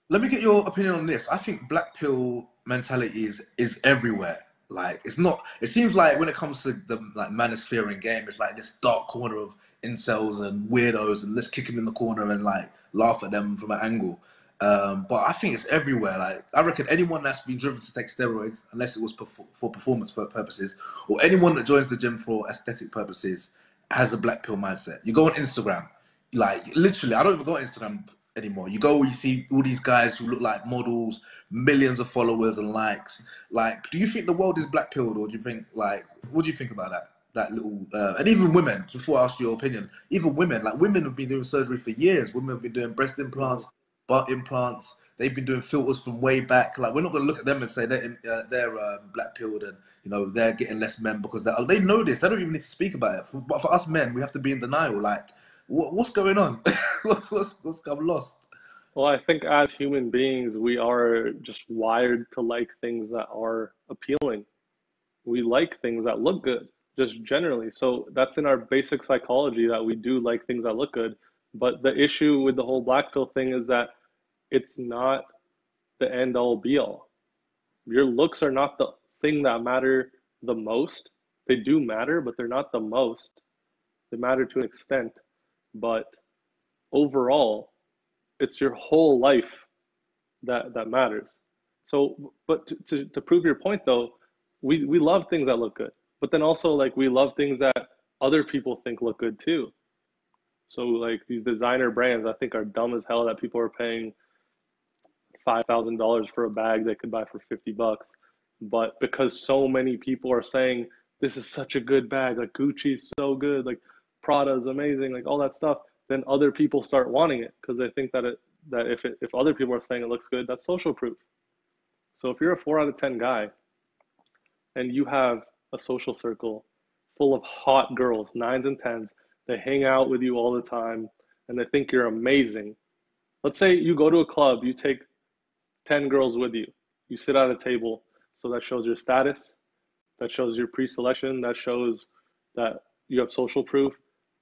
Let me get your opinion on this. I think black pill mentality is is everywhere. Like it's not. It seems like when it comes to the like manosphere and game, it's like this dark corner of incels and weirdos, and let's kick them in the corner and like laugh at them from an angle. Um, but I think it's everywhere. Like I reckon anyone that's been driven to take steroids, unless it was for performance purposes, or anyone that joins the gym for aesthetic purposes, has a black pill mindset. You go on Instagram, like literally, I don't even go on Instagram anymore. You go, you see all these guys who look like models, millions of followers and likes. Like, do you think the world is black pilled, or do you think like, what do you think about that? That little, uh, and even women. Before I ask your opinion, even women, like women have been doing surgery for years. Women have been doing breast implants, butt implants. They've been doing filters from way back. Like we're not gonna look at them and say they're uh, they're um, black pilled and you know they're getting less men because they they know this. They don't even need to speak about it. For, but for us men, we have to be in denial. Like what, what's going on? *laughs* what's, what's what's I'm lost. Well, I think as human beings, we are just wired to like things that are appealing. We like things that look good, just generally. So that's in our basic psychology that we do like things that look good. But the issue with the whole black pill thing is that it's not the end all be all. Your looks are not the thing that matter the most. They do matter, but they're not the most. They matter to an extent. But overall, it's your whole life that that matters. So, but to, to, to prove your point though, we, we love things that look good, but then also like we love things that other people think look good too. So like these designer brands, I think are dumb as hell that people are paying five thousand dollars for a bag they could buy for fifty bucks. But because so many people are saying this is such a good bag, like Gucci's so good, like Prada's amazing, like all that stuff, then other people start wanting it because they think that it that if it, if other people are saying it looks good, that's social proof. So if you're a four out of ten guy, and you have a social circle full of hot girls, nines and tens they hang out with you all the time and they think you're amazing. Let's say you go to a club, you take 10 girls with you, you sit at a table. So that shows your status, that shows your pre selection, that shows that you have social proof.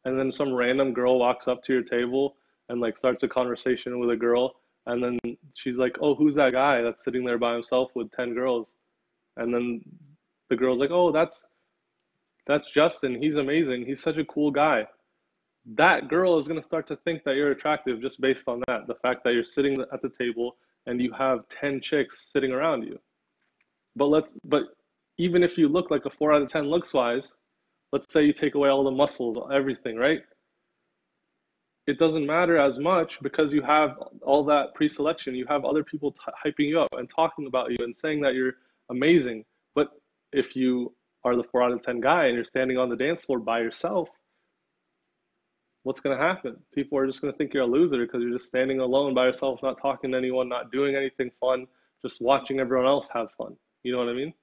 And then some random girl walks up to your table and like starts a conversation with a girl. And then she's like, Oh, who's that guy that's sitting there by himself with 10 girls? And then the girl's like, Oh, that's that's Justin. He's amazing. He's such a cool guy. That girl is going to start to think that you're attractive just based on that. The fact that you're sitting at the table and you have 10 chicks sitting around you. But let's, but even if you look like a four out of 10 looks wise, let's say you take away all the muscles, everything, right? It doesn't matter as much because you have all that pre selection. You have other people hyping you up and talking about you and saying that you're amazing. But if you are the four out of 10 guy and you're standing on the dance floor by yourself, what's going to happen? People are just going to think you're a loser because you're just standing alone by yourself, not talking to anyone, not doing anything fun, just watching everyone else have fun. You know what I mean?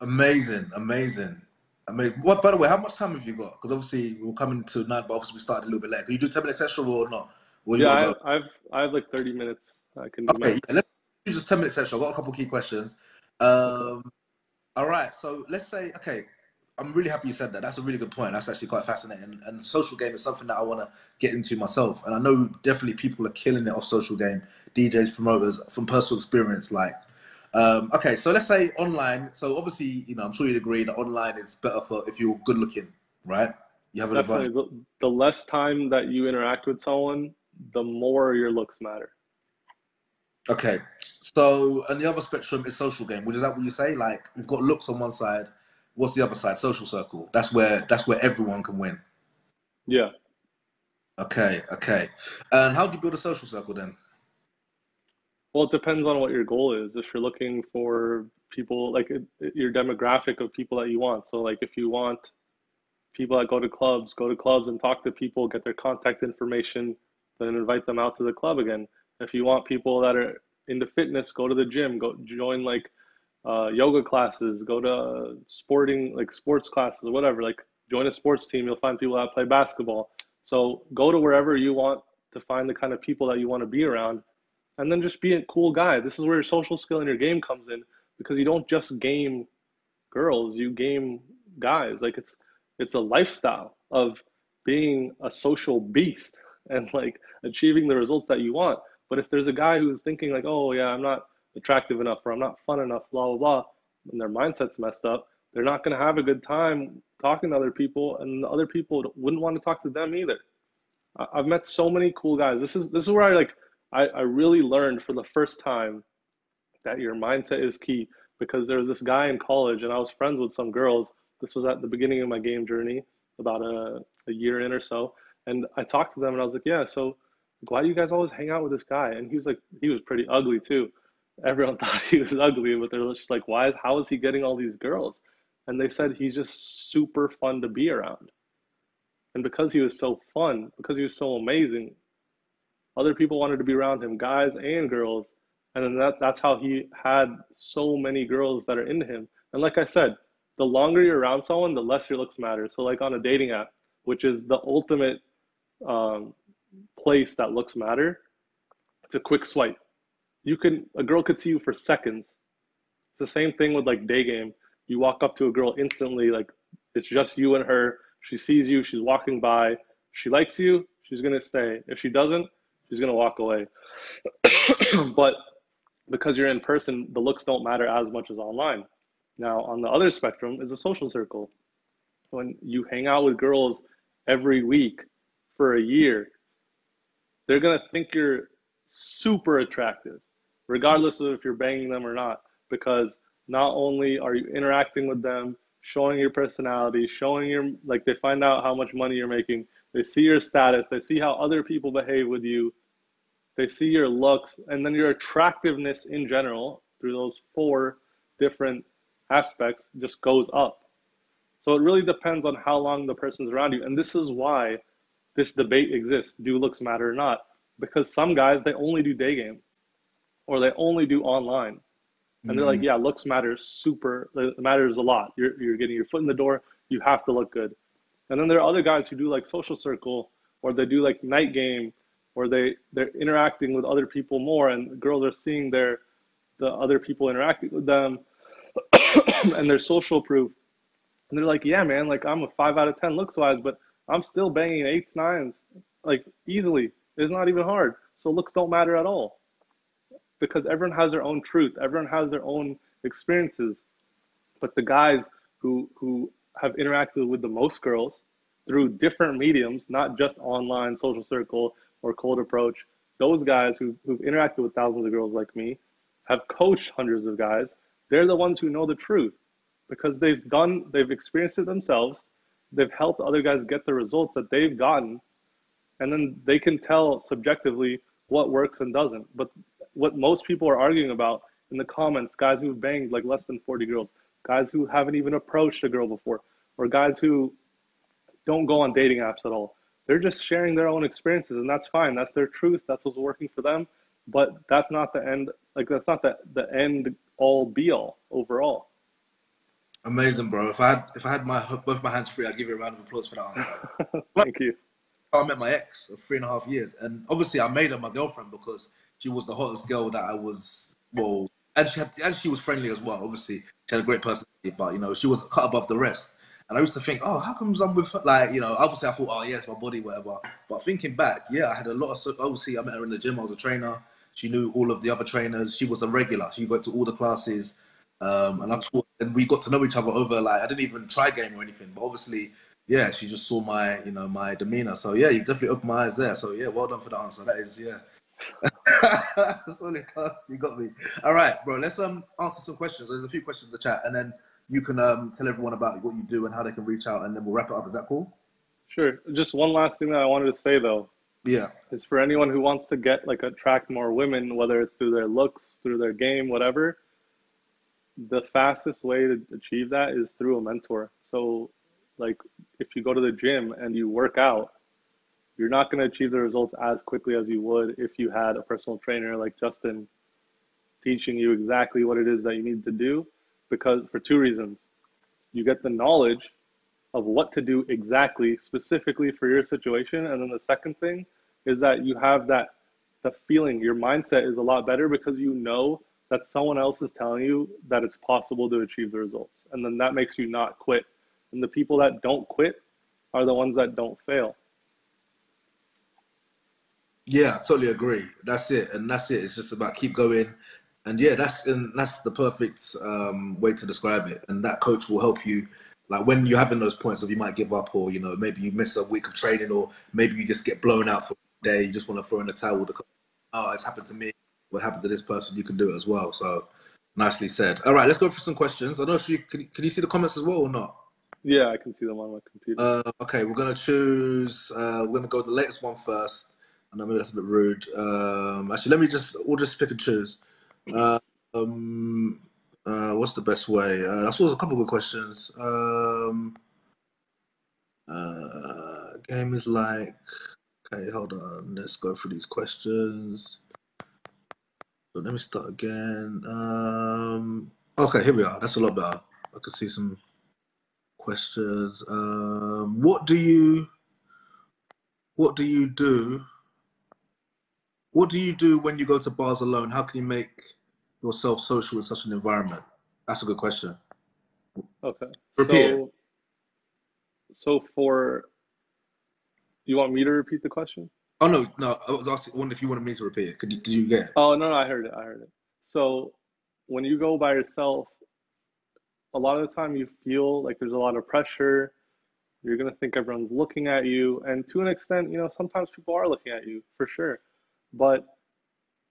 Amazing, amazing. I mean, what? By the way, how much time have you got? Because obviously we're coming to night, but obviously we started a little bit late. Can you do ten minute session or not? Or yeah, I, have I have like thirty minutes. I can. Okay, yeah, let's do just ten minute session. I've got a couple key questions. Um, all right. So let's say, okay, I'm really happy you said that. That's a really good point. That's actually quite fascinating. And social game is something that I want to get into myself. And I know definitely people are killing it off social game, DJs, promoters, from personal experience. Like, um, okay, so let's say online. So obviously, you know, I'm sure you'd agree that online is better for if you're good looking, right? You have an Definitely. Advantage. The less time that you interact with someone, the more your looks matter. Okay, so, and the other spectrum is social game. Which is that what you say? Like, we've got looks on one side. What's the other side? Social circle. That's where that's where everyone can win. Yeah. Okay, okay. And how do you build a social circle then? Well, it depends on what your goal is. If you're looking for people, like your demographic of people that you want. So, like if you want people that go to clubs, go to clubs and talk to people, get their contact information, then invite them out to the club again. If you want people that are into fitness, go to the gym, go join like uh, yoga classes, go to sporting like sports classes, or whatever. Like join a sports team. You'll find people that play basketball. So go to wherever you want to find the kind of people that you want to be around, and then just be a cool guy. This is where your social skill and your game comes in because you don't just game girls, you game guys. Like it's it's a lifestyle of being a social beast *laughs* and like achieving the results that you want. But if there's a guy who's thinking like, oh yeah, I'm not attractive enough or I'm not fun enough, blah blah blah, and their mindset's messed up, they're not gonna have a good time talking to other people, and the other people wouldn't want to talk to them either. I've met so many cool guys. This is this is where I like I, I really learned for the first time that your mindset is key because there was this guy in college and I was friends with some girls. This was at the beginning of my game journey, about a, a year in or so. And I talked to them and I was like, yeah, so why do you guys always hang out with this guy? And he was like, he was pretty ugly too. Everyone *laughs* thought he was ugly, but they're just like, why, how is he getting all these girls? And they said he's just super fun to be around. And because he was so fun, because he was so amazing, other people wanted to be around him, guys and girls. And then that, that's how he had so many girls that are into him. And like I said, the longer you're around someone, the less your looks matter. So like on a dating app, which is the ultimate um, place that looks matter, it's a quick swipe. You can a girl could see you for seconds. It's the same thing with like day game. You walk up to a girl instantly, like it's just you and her. She sees you, she's walking by. She likes you, she's gonna stay. If she doesn't, she's gonna walk away. *coughs* but because you're in person, the looks don't matter as much as online. Now, on the other spectrum is a social circle. When you hang out with girls every week for a year, they're gonna think you're super attractive, regardless of if you're banging them or not, because not only are you interacting with them, showing your personality, showing your like they find out how much money you're making, they see your status, they see how other people behave with you, they see your looks, and then your attractiveness in general through those four different aspects just goes up. So it really depends on how long the person's around you. And this is why this debate exists do looks matter or not? Because some guys, they only do day game or they only do online. And they're like, mm-hmm. yeah, looks matters super, it matters a lot. You're, you're getting your foot in the door, you have to look good. And then there are other guys who do like social circle or they do like night game or they, they're interacting with other people more and girls are seeing their, the other people interacting with them *coughs* and they're social proof. And they're like, yeah, man, like I'm a five out of 10 looks wise, but I'm still banging eights, nines, like easily. It's not even hard. So looks don't matter at all because everyone has their own truth. Everyone has their own experiences. But the guys who, who have interacted with the most girls through different mediums, not just online, social circle, or cold approach, those guys who, who've interacted with thousands of girls like me have coached hundreds of guys. They're the ones who know the truth because they've done, they've experienced it themselves. They've helped other guys get the results that they've gotten. And then they can tell subjectively what works and doesn't. But what most people are arguing about in the comments guys who've banged like less than 40 girls guys who haven't even approached a girl before or guys who don't go on dating apps at all they're just sharing their own experiences and that's fine that's their truth that's what's working for them but that's not the end like that's not the, the end all be all overall Amazing, bro. If I had if I had my both my hands free, I'd give you a round of applause for that answer. *laughs* Thank you. I met my ex of three and a half years, and obviously I made her my girlfriend because she was the hottest girl that I was. Well, and she had, and she was friendly as well. Obviously, she had a great personality, but you know she was cut above the rest. And I used to think, oh, how comes I'm with her? Like, you know, obviously I thought, oh, yes, my body, whatever. But thinking back, yeah, I had a lot of, obviously I met her in the gym. I was a trainer. She knew all of the other trainers. She was a regular. She went to all the classes. Um, and I taught, and we got to know each other over like I didn't even try game or anything, but obviously, yeah, she just saw my you know my demeanor. So yeah, you definitely opened my eyes there. So yeah, well done for the answer. That is yeah. *laughs* That's a solid class. You got me. All right, bro. Let's um answer some questions. There's a few questions in the chat, and then you can um tell everyone about what you do and how they can reach out, and then we'll wrap it up. Is that cool? Sure. Just one last thing that I wanted to say though. Yeah. Is for anyone who wants to get like attract more women, whether it's through their looks, through their game, whatever, the fastest way to achieve that is through a mentor. So like if you go to the gym and you work out, you're not going to achieve the results as quickly as you would if you had a personal trainer like Justin teaching you exactly what it is that you need to do because for two reasons. You get the knowledge of what to do exactly specifically for your situation and then the second thing is that you have that the feeling your mindset is a lot better because you know that someone else is telling you that it's possible to achieve the results and then that makes you not quit and the people that don't quit are the ones that don't fail yeah, totally agree. That's it, and that's it. It's just about keep going, and yeah, that's and that's the perfect um, way to describe it. And that coach will help you, like when you're having those points of you might give up, or you know maybe you miss a week of training, or maybe you just get blown out for a day. You just want to throw in the towel. The oh, it's happened to me. What happened to this person? You can do it as well. So nicely said. All right, let's go for some questions. I don't know if you can. Can you see the comments as well or not? Yeah, I can see them on my computer. Uh, okay, we're gonna choose. Uh, we're gonna go the latest one first. I know maybe that's a bit rude. Um, actually, let me just we'll just pick and choose. Um, uh, what's the best way? Uh, I saw a couple of good questions. Um, uh, game is like. Okay, hold on. Let's go through these questions. So let me start again. Um, okay, here we are. That's a lot better. I can see some questions. Um, what do you what do you do what do you do when you go to bars alone? How can you make yourself social in such an environment? That's a good question. Okay. Repeat so, so for you want me to repeat the question? Oh no, no. I was asking wondering if you wanted me to repeat it. Could you, did you get? It? Oh no, no, I heard it. I heard it. So when you go by yourself, a lot of the time you feel like there's a lot of pressure. You're gonna think everyone's looking at you, and to an extent, you know, sometimes people are looking at you for sure but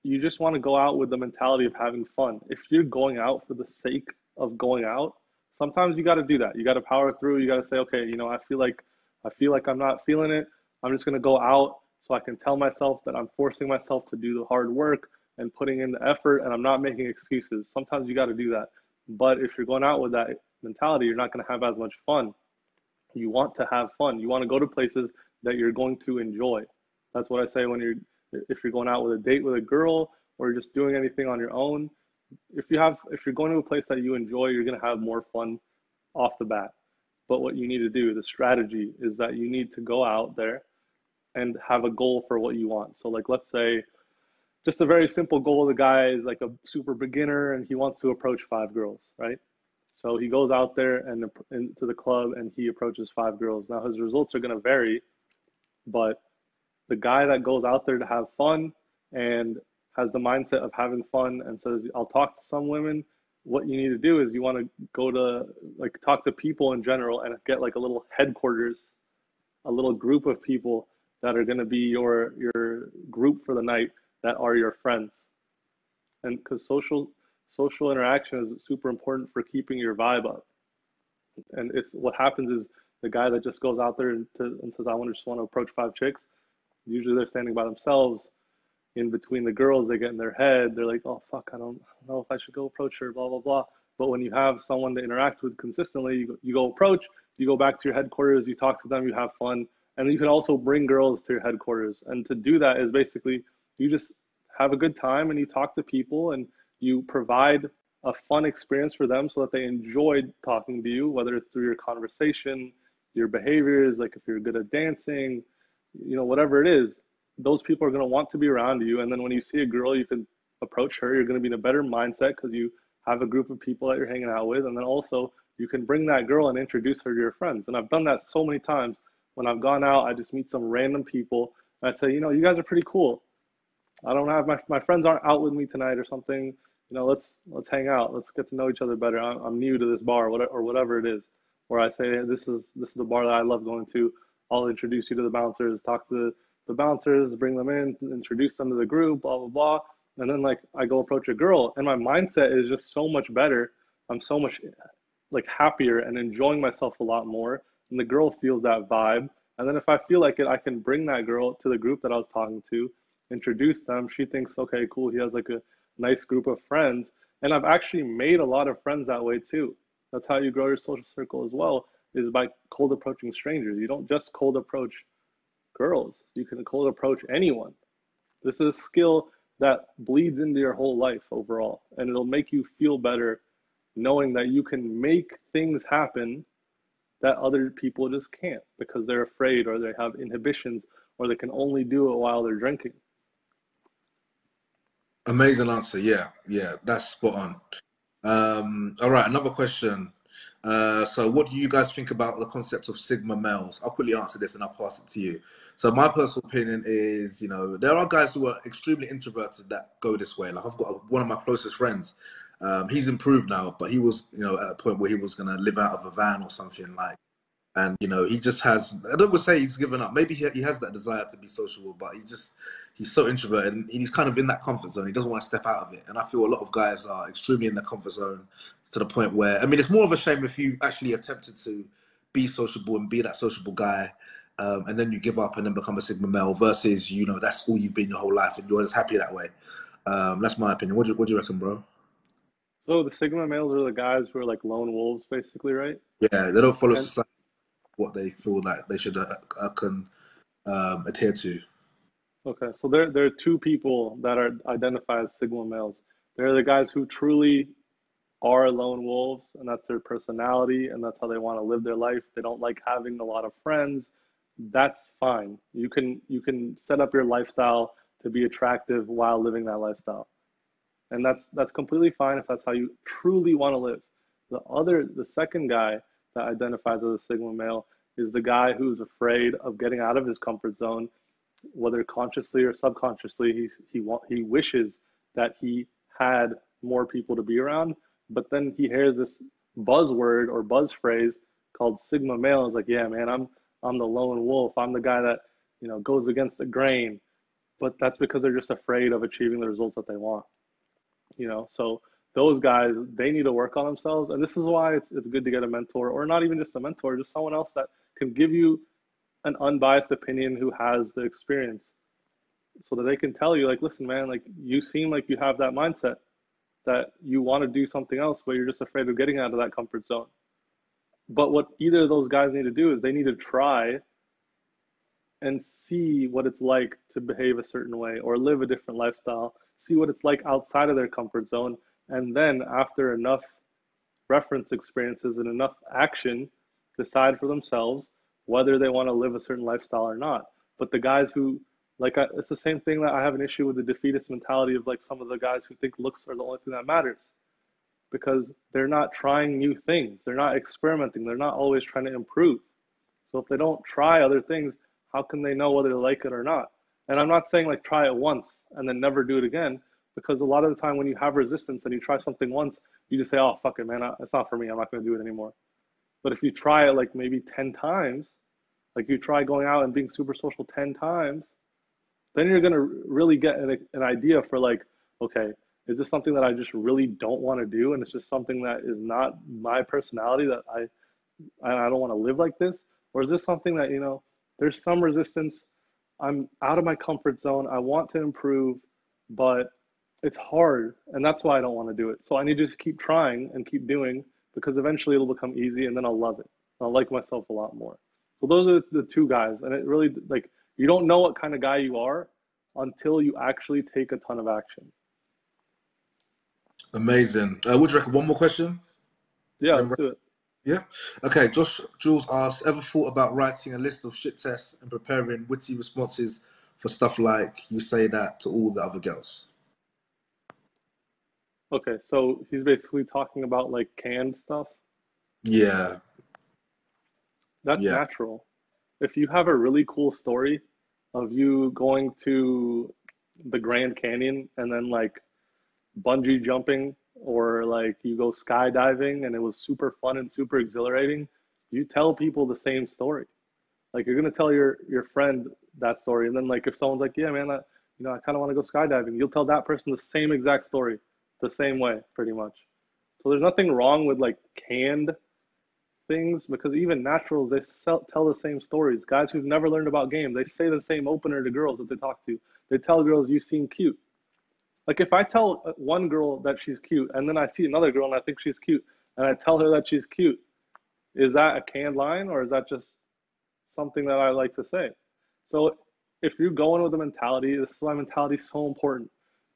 you just want to go out with the mentality of having fun. If you're going out for the sake of going out, sometimes you got to do that. You got to power through. You got to say, okay, you know, I feel like I feel like I'm not feeling it. I'm just going to go out so I can tell myself that I'm forcing myself to do the hard work and putting in the effort and I'm not making excuses. Sometimes you got to do that. But if you're going out with that mentality, you're not going to have as much fun. You want to have fun. You want to go to places that you're going to enjoy. That's what I say when you're if you're going out with a date with a girl or just doing anything on your own if you have if you're going to a place that you enjoy you're going to have more fun off the bat. But what you need to do the strategy is that you need to go out there and have a goal for what you want. So like let's say just a very simple goal the guy is like a super beginner and he wants to approach five girls right? So he goes out there and into the club and he approaches five girls. Now his results are going to vary but the guy that goes out there to have fun and has the mindset of having fun and says, I'll talk to some women. What you need to do is you want to go to like talk to people in general and get like a little headquarters, a little group of people that are going to be your your group for the night that are your friends. And because social social interaction is super important for keeping your vibe up. And it's what happens is the guy that just goes out there and, to, and says, I want to just want to approach five chicks usually they're standing by themselves in between the girls they get in their head they're like oh fuck i don't know if i should go approach her blah blah blah. But when you have someone to interact with consistently you go, you go approach you go back to your headquarters you talk to them you have fun and you can also bring girls to your headquarters. And to do that is basically you just have a good time and you talk to people and you provide a fun experience for them so that they enjoyed talking to you whether it's through your conversation your behaviors like if you're good at dancing you know, whatever it is, those people are going to want to be around you. And then when you see a girl, you can approach her. You're going to be in a better mindset because you have a group of people that you're hanging out with. And then also, you can bring that girl and introduce her to your friends. And I've done that so many times. When I've gone out, I just meet some random people and I say, you know, you guys are pretty cool. I don't have my, my friends aren't out with me tonight or something. You know, let's let's hang out. Let's get to know each other better. I'm, I'm new to this bar, or whatever, or whatever it is. Where I say, this is this is the bar that I love going to I'll introduce you to the bouncers, talk to the, bouncers, bring them in, introduce them to the group, blah, blah, blah. And then like I go approach a girl and my mindset is just so much better. I'm so much like happier and enjoying myself a lot more. And the girl feels that vibe. And then if I feel like it, I can bring that girl to the group that I was talking to, introduce them. She thinks, okay, cool. He has like a nice group of friends. And I've actually made a lot of friends that way too. That's how you grow your social circle as well, is by cold approaching strangers. You don't just cold approach girls, you can cold approach anyone. This is a skill that bleeds into your whole life overall, and it'll make you feel better knowing that you can make things happen that other people just can't because they're afraid or they have inhibitions or they can only do it while they're drinking. Amazing answer. Yeah, yeah, that's spot on. Um, all right, another question. Uh, so, what do you guys think about the concept of Sigma males? I'll quickly answer this and I'll pass it to you. So, my personal opinion is, you know, there are guys who are extremely introverted that go this way. Like, I've got one of my closest friends. Um, he's improved now, but he was, you know, at a point where he was to live out of a van or something like and you know he just has i don't want to say he's given up. Maybe he, he has that desire to be sociable but he just he's so introverted and he's kind of in that comfort zone. He doesn't want to step out of it. And i feel a lot of guys are extremely in the comfort zone to the point where i mean it's more of a shame if you actually attempted to be sociable and be that sociable guy um, and then you give up and then become a sigma male versus you know that's all you've been your whole life and you're just happy that way. Um, that's my opinion. What do, you, what do you reckon bro? So the sigma males are the guys who are like lone wolves basically right? Yeah they don't follow and- society what they feel like they should uh, uh, can um, adhere to. Okay, so there there are two people that are identified as sigma males. They're the guys who truly are lone wolves, and that's their personality, and that's how they want to live their life. They don't like having a lot of friends. That's fine. You can you can set up your lifestyle to be attractive while living that lifestyle, and that's that's completely fine if that's how you truly want to live. The other, the second guy that identifies as a sigma male is the guy who's afraid of getting out of his comfort zone, whether consciously or subconsciously. He he he wishes that he had more people to be around, but then he hears this buzzword or buzz phrase called sigma male. Is like, yeah, man, I'm I'm the lone wolf. I'm the guy that you know goes against the grain. But that's because they're just afraid of achieving the results that they want. You know, so those guys they need to work on themselves. And this is why it's, it's good to get a mentor or not even just a mentor just someone else that can give you an unbiased opinion who has the experience so that they can tell you like listen man like you seem like you have that mindset that you want to do something else but you're just afraid of getting out of that comfort zone. But what either of those guys need to do is they need to try and see what it's like to behave a certain way or live a different lifestyle see what it's like outside of their comfort zone and then after enough reference experiences and enough action decide for themselves whether they want to live a certain lifestyle or not. But the guys who like I, it's the same thing that i have an issue with the defeatist mentality of like some of the guys who think looks are the only thing that matters. Because they're not trying new things. They're not experimenting. They're not always trying to improve. So if they don't try other things how can they know whether they like it or not? And i'm not saying like try it once and then never do it again because a lot of the time when you have resistance and you try something once, you just say, "Oh fuck it, man, it's not for me. I'm not going to do it anymore." But if you try it like maybe ten times, like you try going out and being super social ten times, then you're going to really get an, an idea for like, okay, is this something that I just really don't want to do, and it's just something that is not my personality that I I don't want to live like this, or is this something that you know there's some resistance. I'm out of my comfort zone. I want to improve, but it's hard and that's why i don't want to do it so i need to just keep trying and keep doing because eventually it'll become easy and then i'll love it i'll like myself a lot more so those are the two guys and it really like you don't know what kind of guy you are until you actually take a ton of action amazing uh, would you reckon one more question yeah let's do it yeah. Okay. Josh Jules asks, ever thought about writing a list of shit tests and preparing witty responses for stuff like you say that to all the other girls? Okay, so he's basically talking about like canned stuff. Yeah. That's yeah. natural. If you have a really cool story of you going to the Grand Canyon and then like bungee jumping or like you go skydiving and it was super fun and super exhilarating, you tell people the same story. Like you're gonna tell your your friend that story, and then like if someone's like, "Yeah, man, I, you know, I kind of want to go skydiving," you'll tell that person the same exact story the same way, pretty much. So there's nothing wrong with like canned things because even naturals they sell, tell the same stories. Guys who've never learned about game, they say the same opener to girls that they talk to. They tell girls you seem cute. Like if I tell uh, one girl that she's cute and then I see another girl and I think she's cute and I tell her that she's cute, is that a canned line or is that just something that I like to say? So if you're going with a mentality, this is why mentality is so important.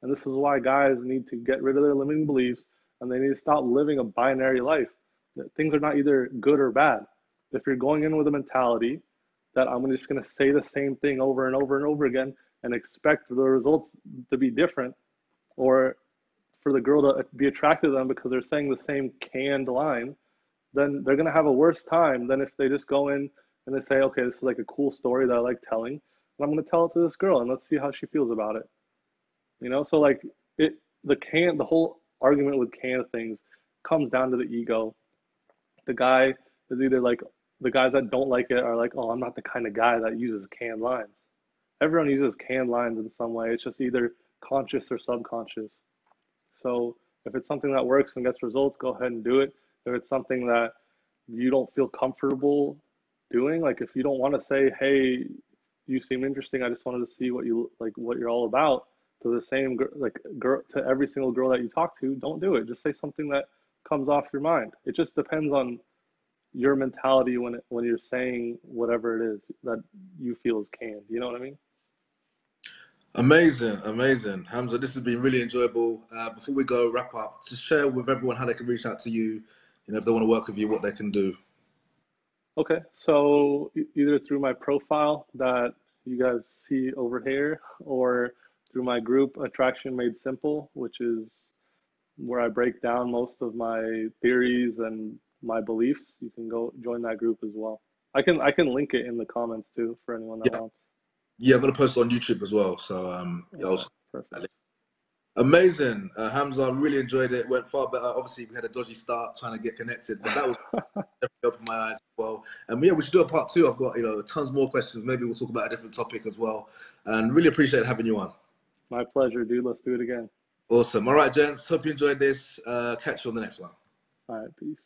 And this is why guys need to get rid of their limiting beliefs and they need to stop living a binary life. Things are not either good or bad. If you're going in with a mentality that I'm just going to say the same thing over and over and over again and expect the results to be different, or for the girl to be attracted to them because they're saying the same canned line, then they're going to have a worse time than if they just go in and they say, okay, this is like a cool story that I like telling, and I'm going to tell it to this girl and let's see how she feels about it. You know, so like it, the can, the whole argument with canned things comes down to the ego. The guy is either like the guys that don't like it are like, oh, I'm not the kind of guy that uses canned lines. Everyone uses canned lines in some way. It's just either conscious or subconscious. So if it's something that works and gets results, go ahead and do it. If it's something that you don't feel comfortable doing, like if you don't want to say, hey, you seem interesting, I just wanted to see what you like, what you're all about to the same like girl to every single girl that you talk to, don't do it. Just say something that comes off your mind. It just depends on your mentality when it, when you're saying whatever it is that you feel is canned. You know what I mean? Amazing, amazing, Hamza. This has been really enjoyable. Uh, before we go wrap up, to share with everyone how they can reach out to you. You know, if they want to work with you, what they can do. Okay, so either through my profile that you guys see over here, or through my group Attraction Made Simple, which is where I break down most of my theories and my beliefs. You can go join that group as well. I can I can link it in the comments too for anyone that yeah. wants. Yeah, I'm gonna post it on YouTube as well. So um, yeah, also, amazing, uh, Hamza. I really enjoyed it. Went far better. Obviously, we had a dodgy start trying to get connected, but that was *laughs* definitely opened my eyes as well. And yeah, we should do a part two. I've got you know tons more questions. Maybe we'll talk about a different topic as well. And really appreciate having you on. My pleasure, dude. Let's do it again. Awesome. All right, gents. Hope you enjoyed this. Uh, catch you on the next one. All right. Peace.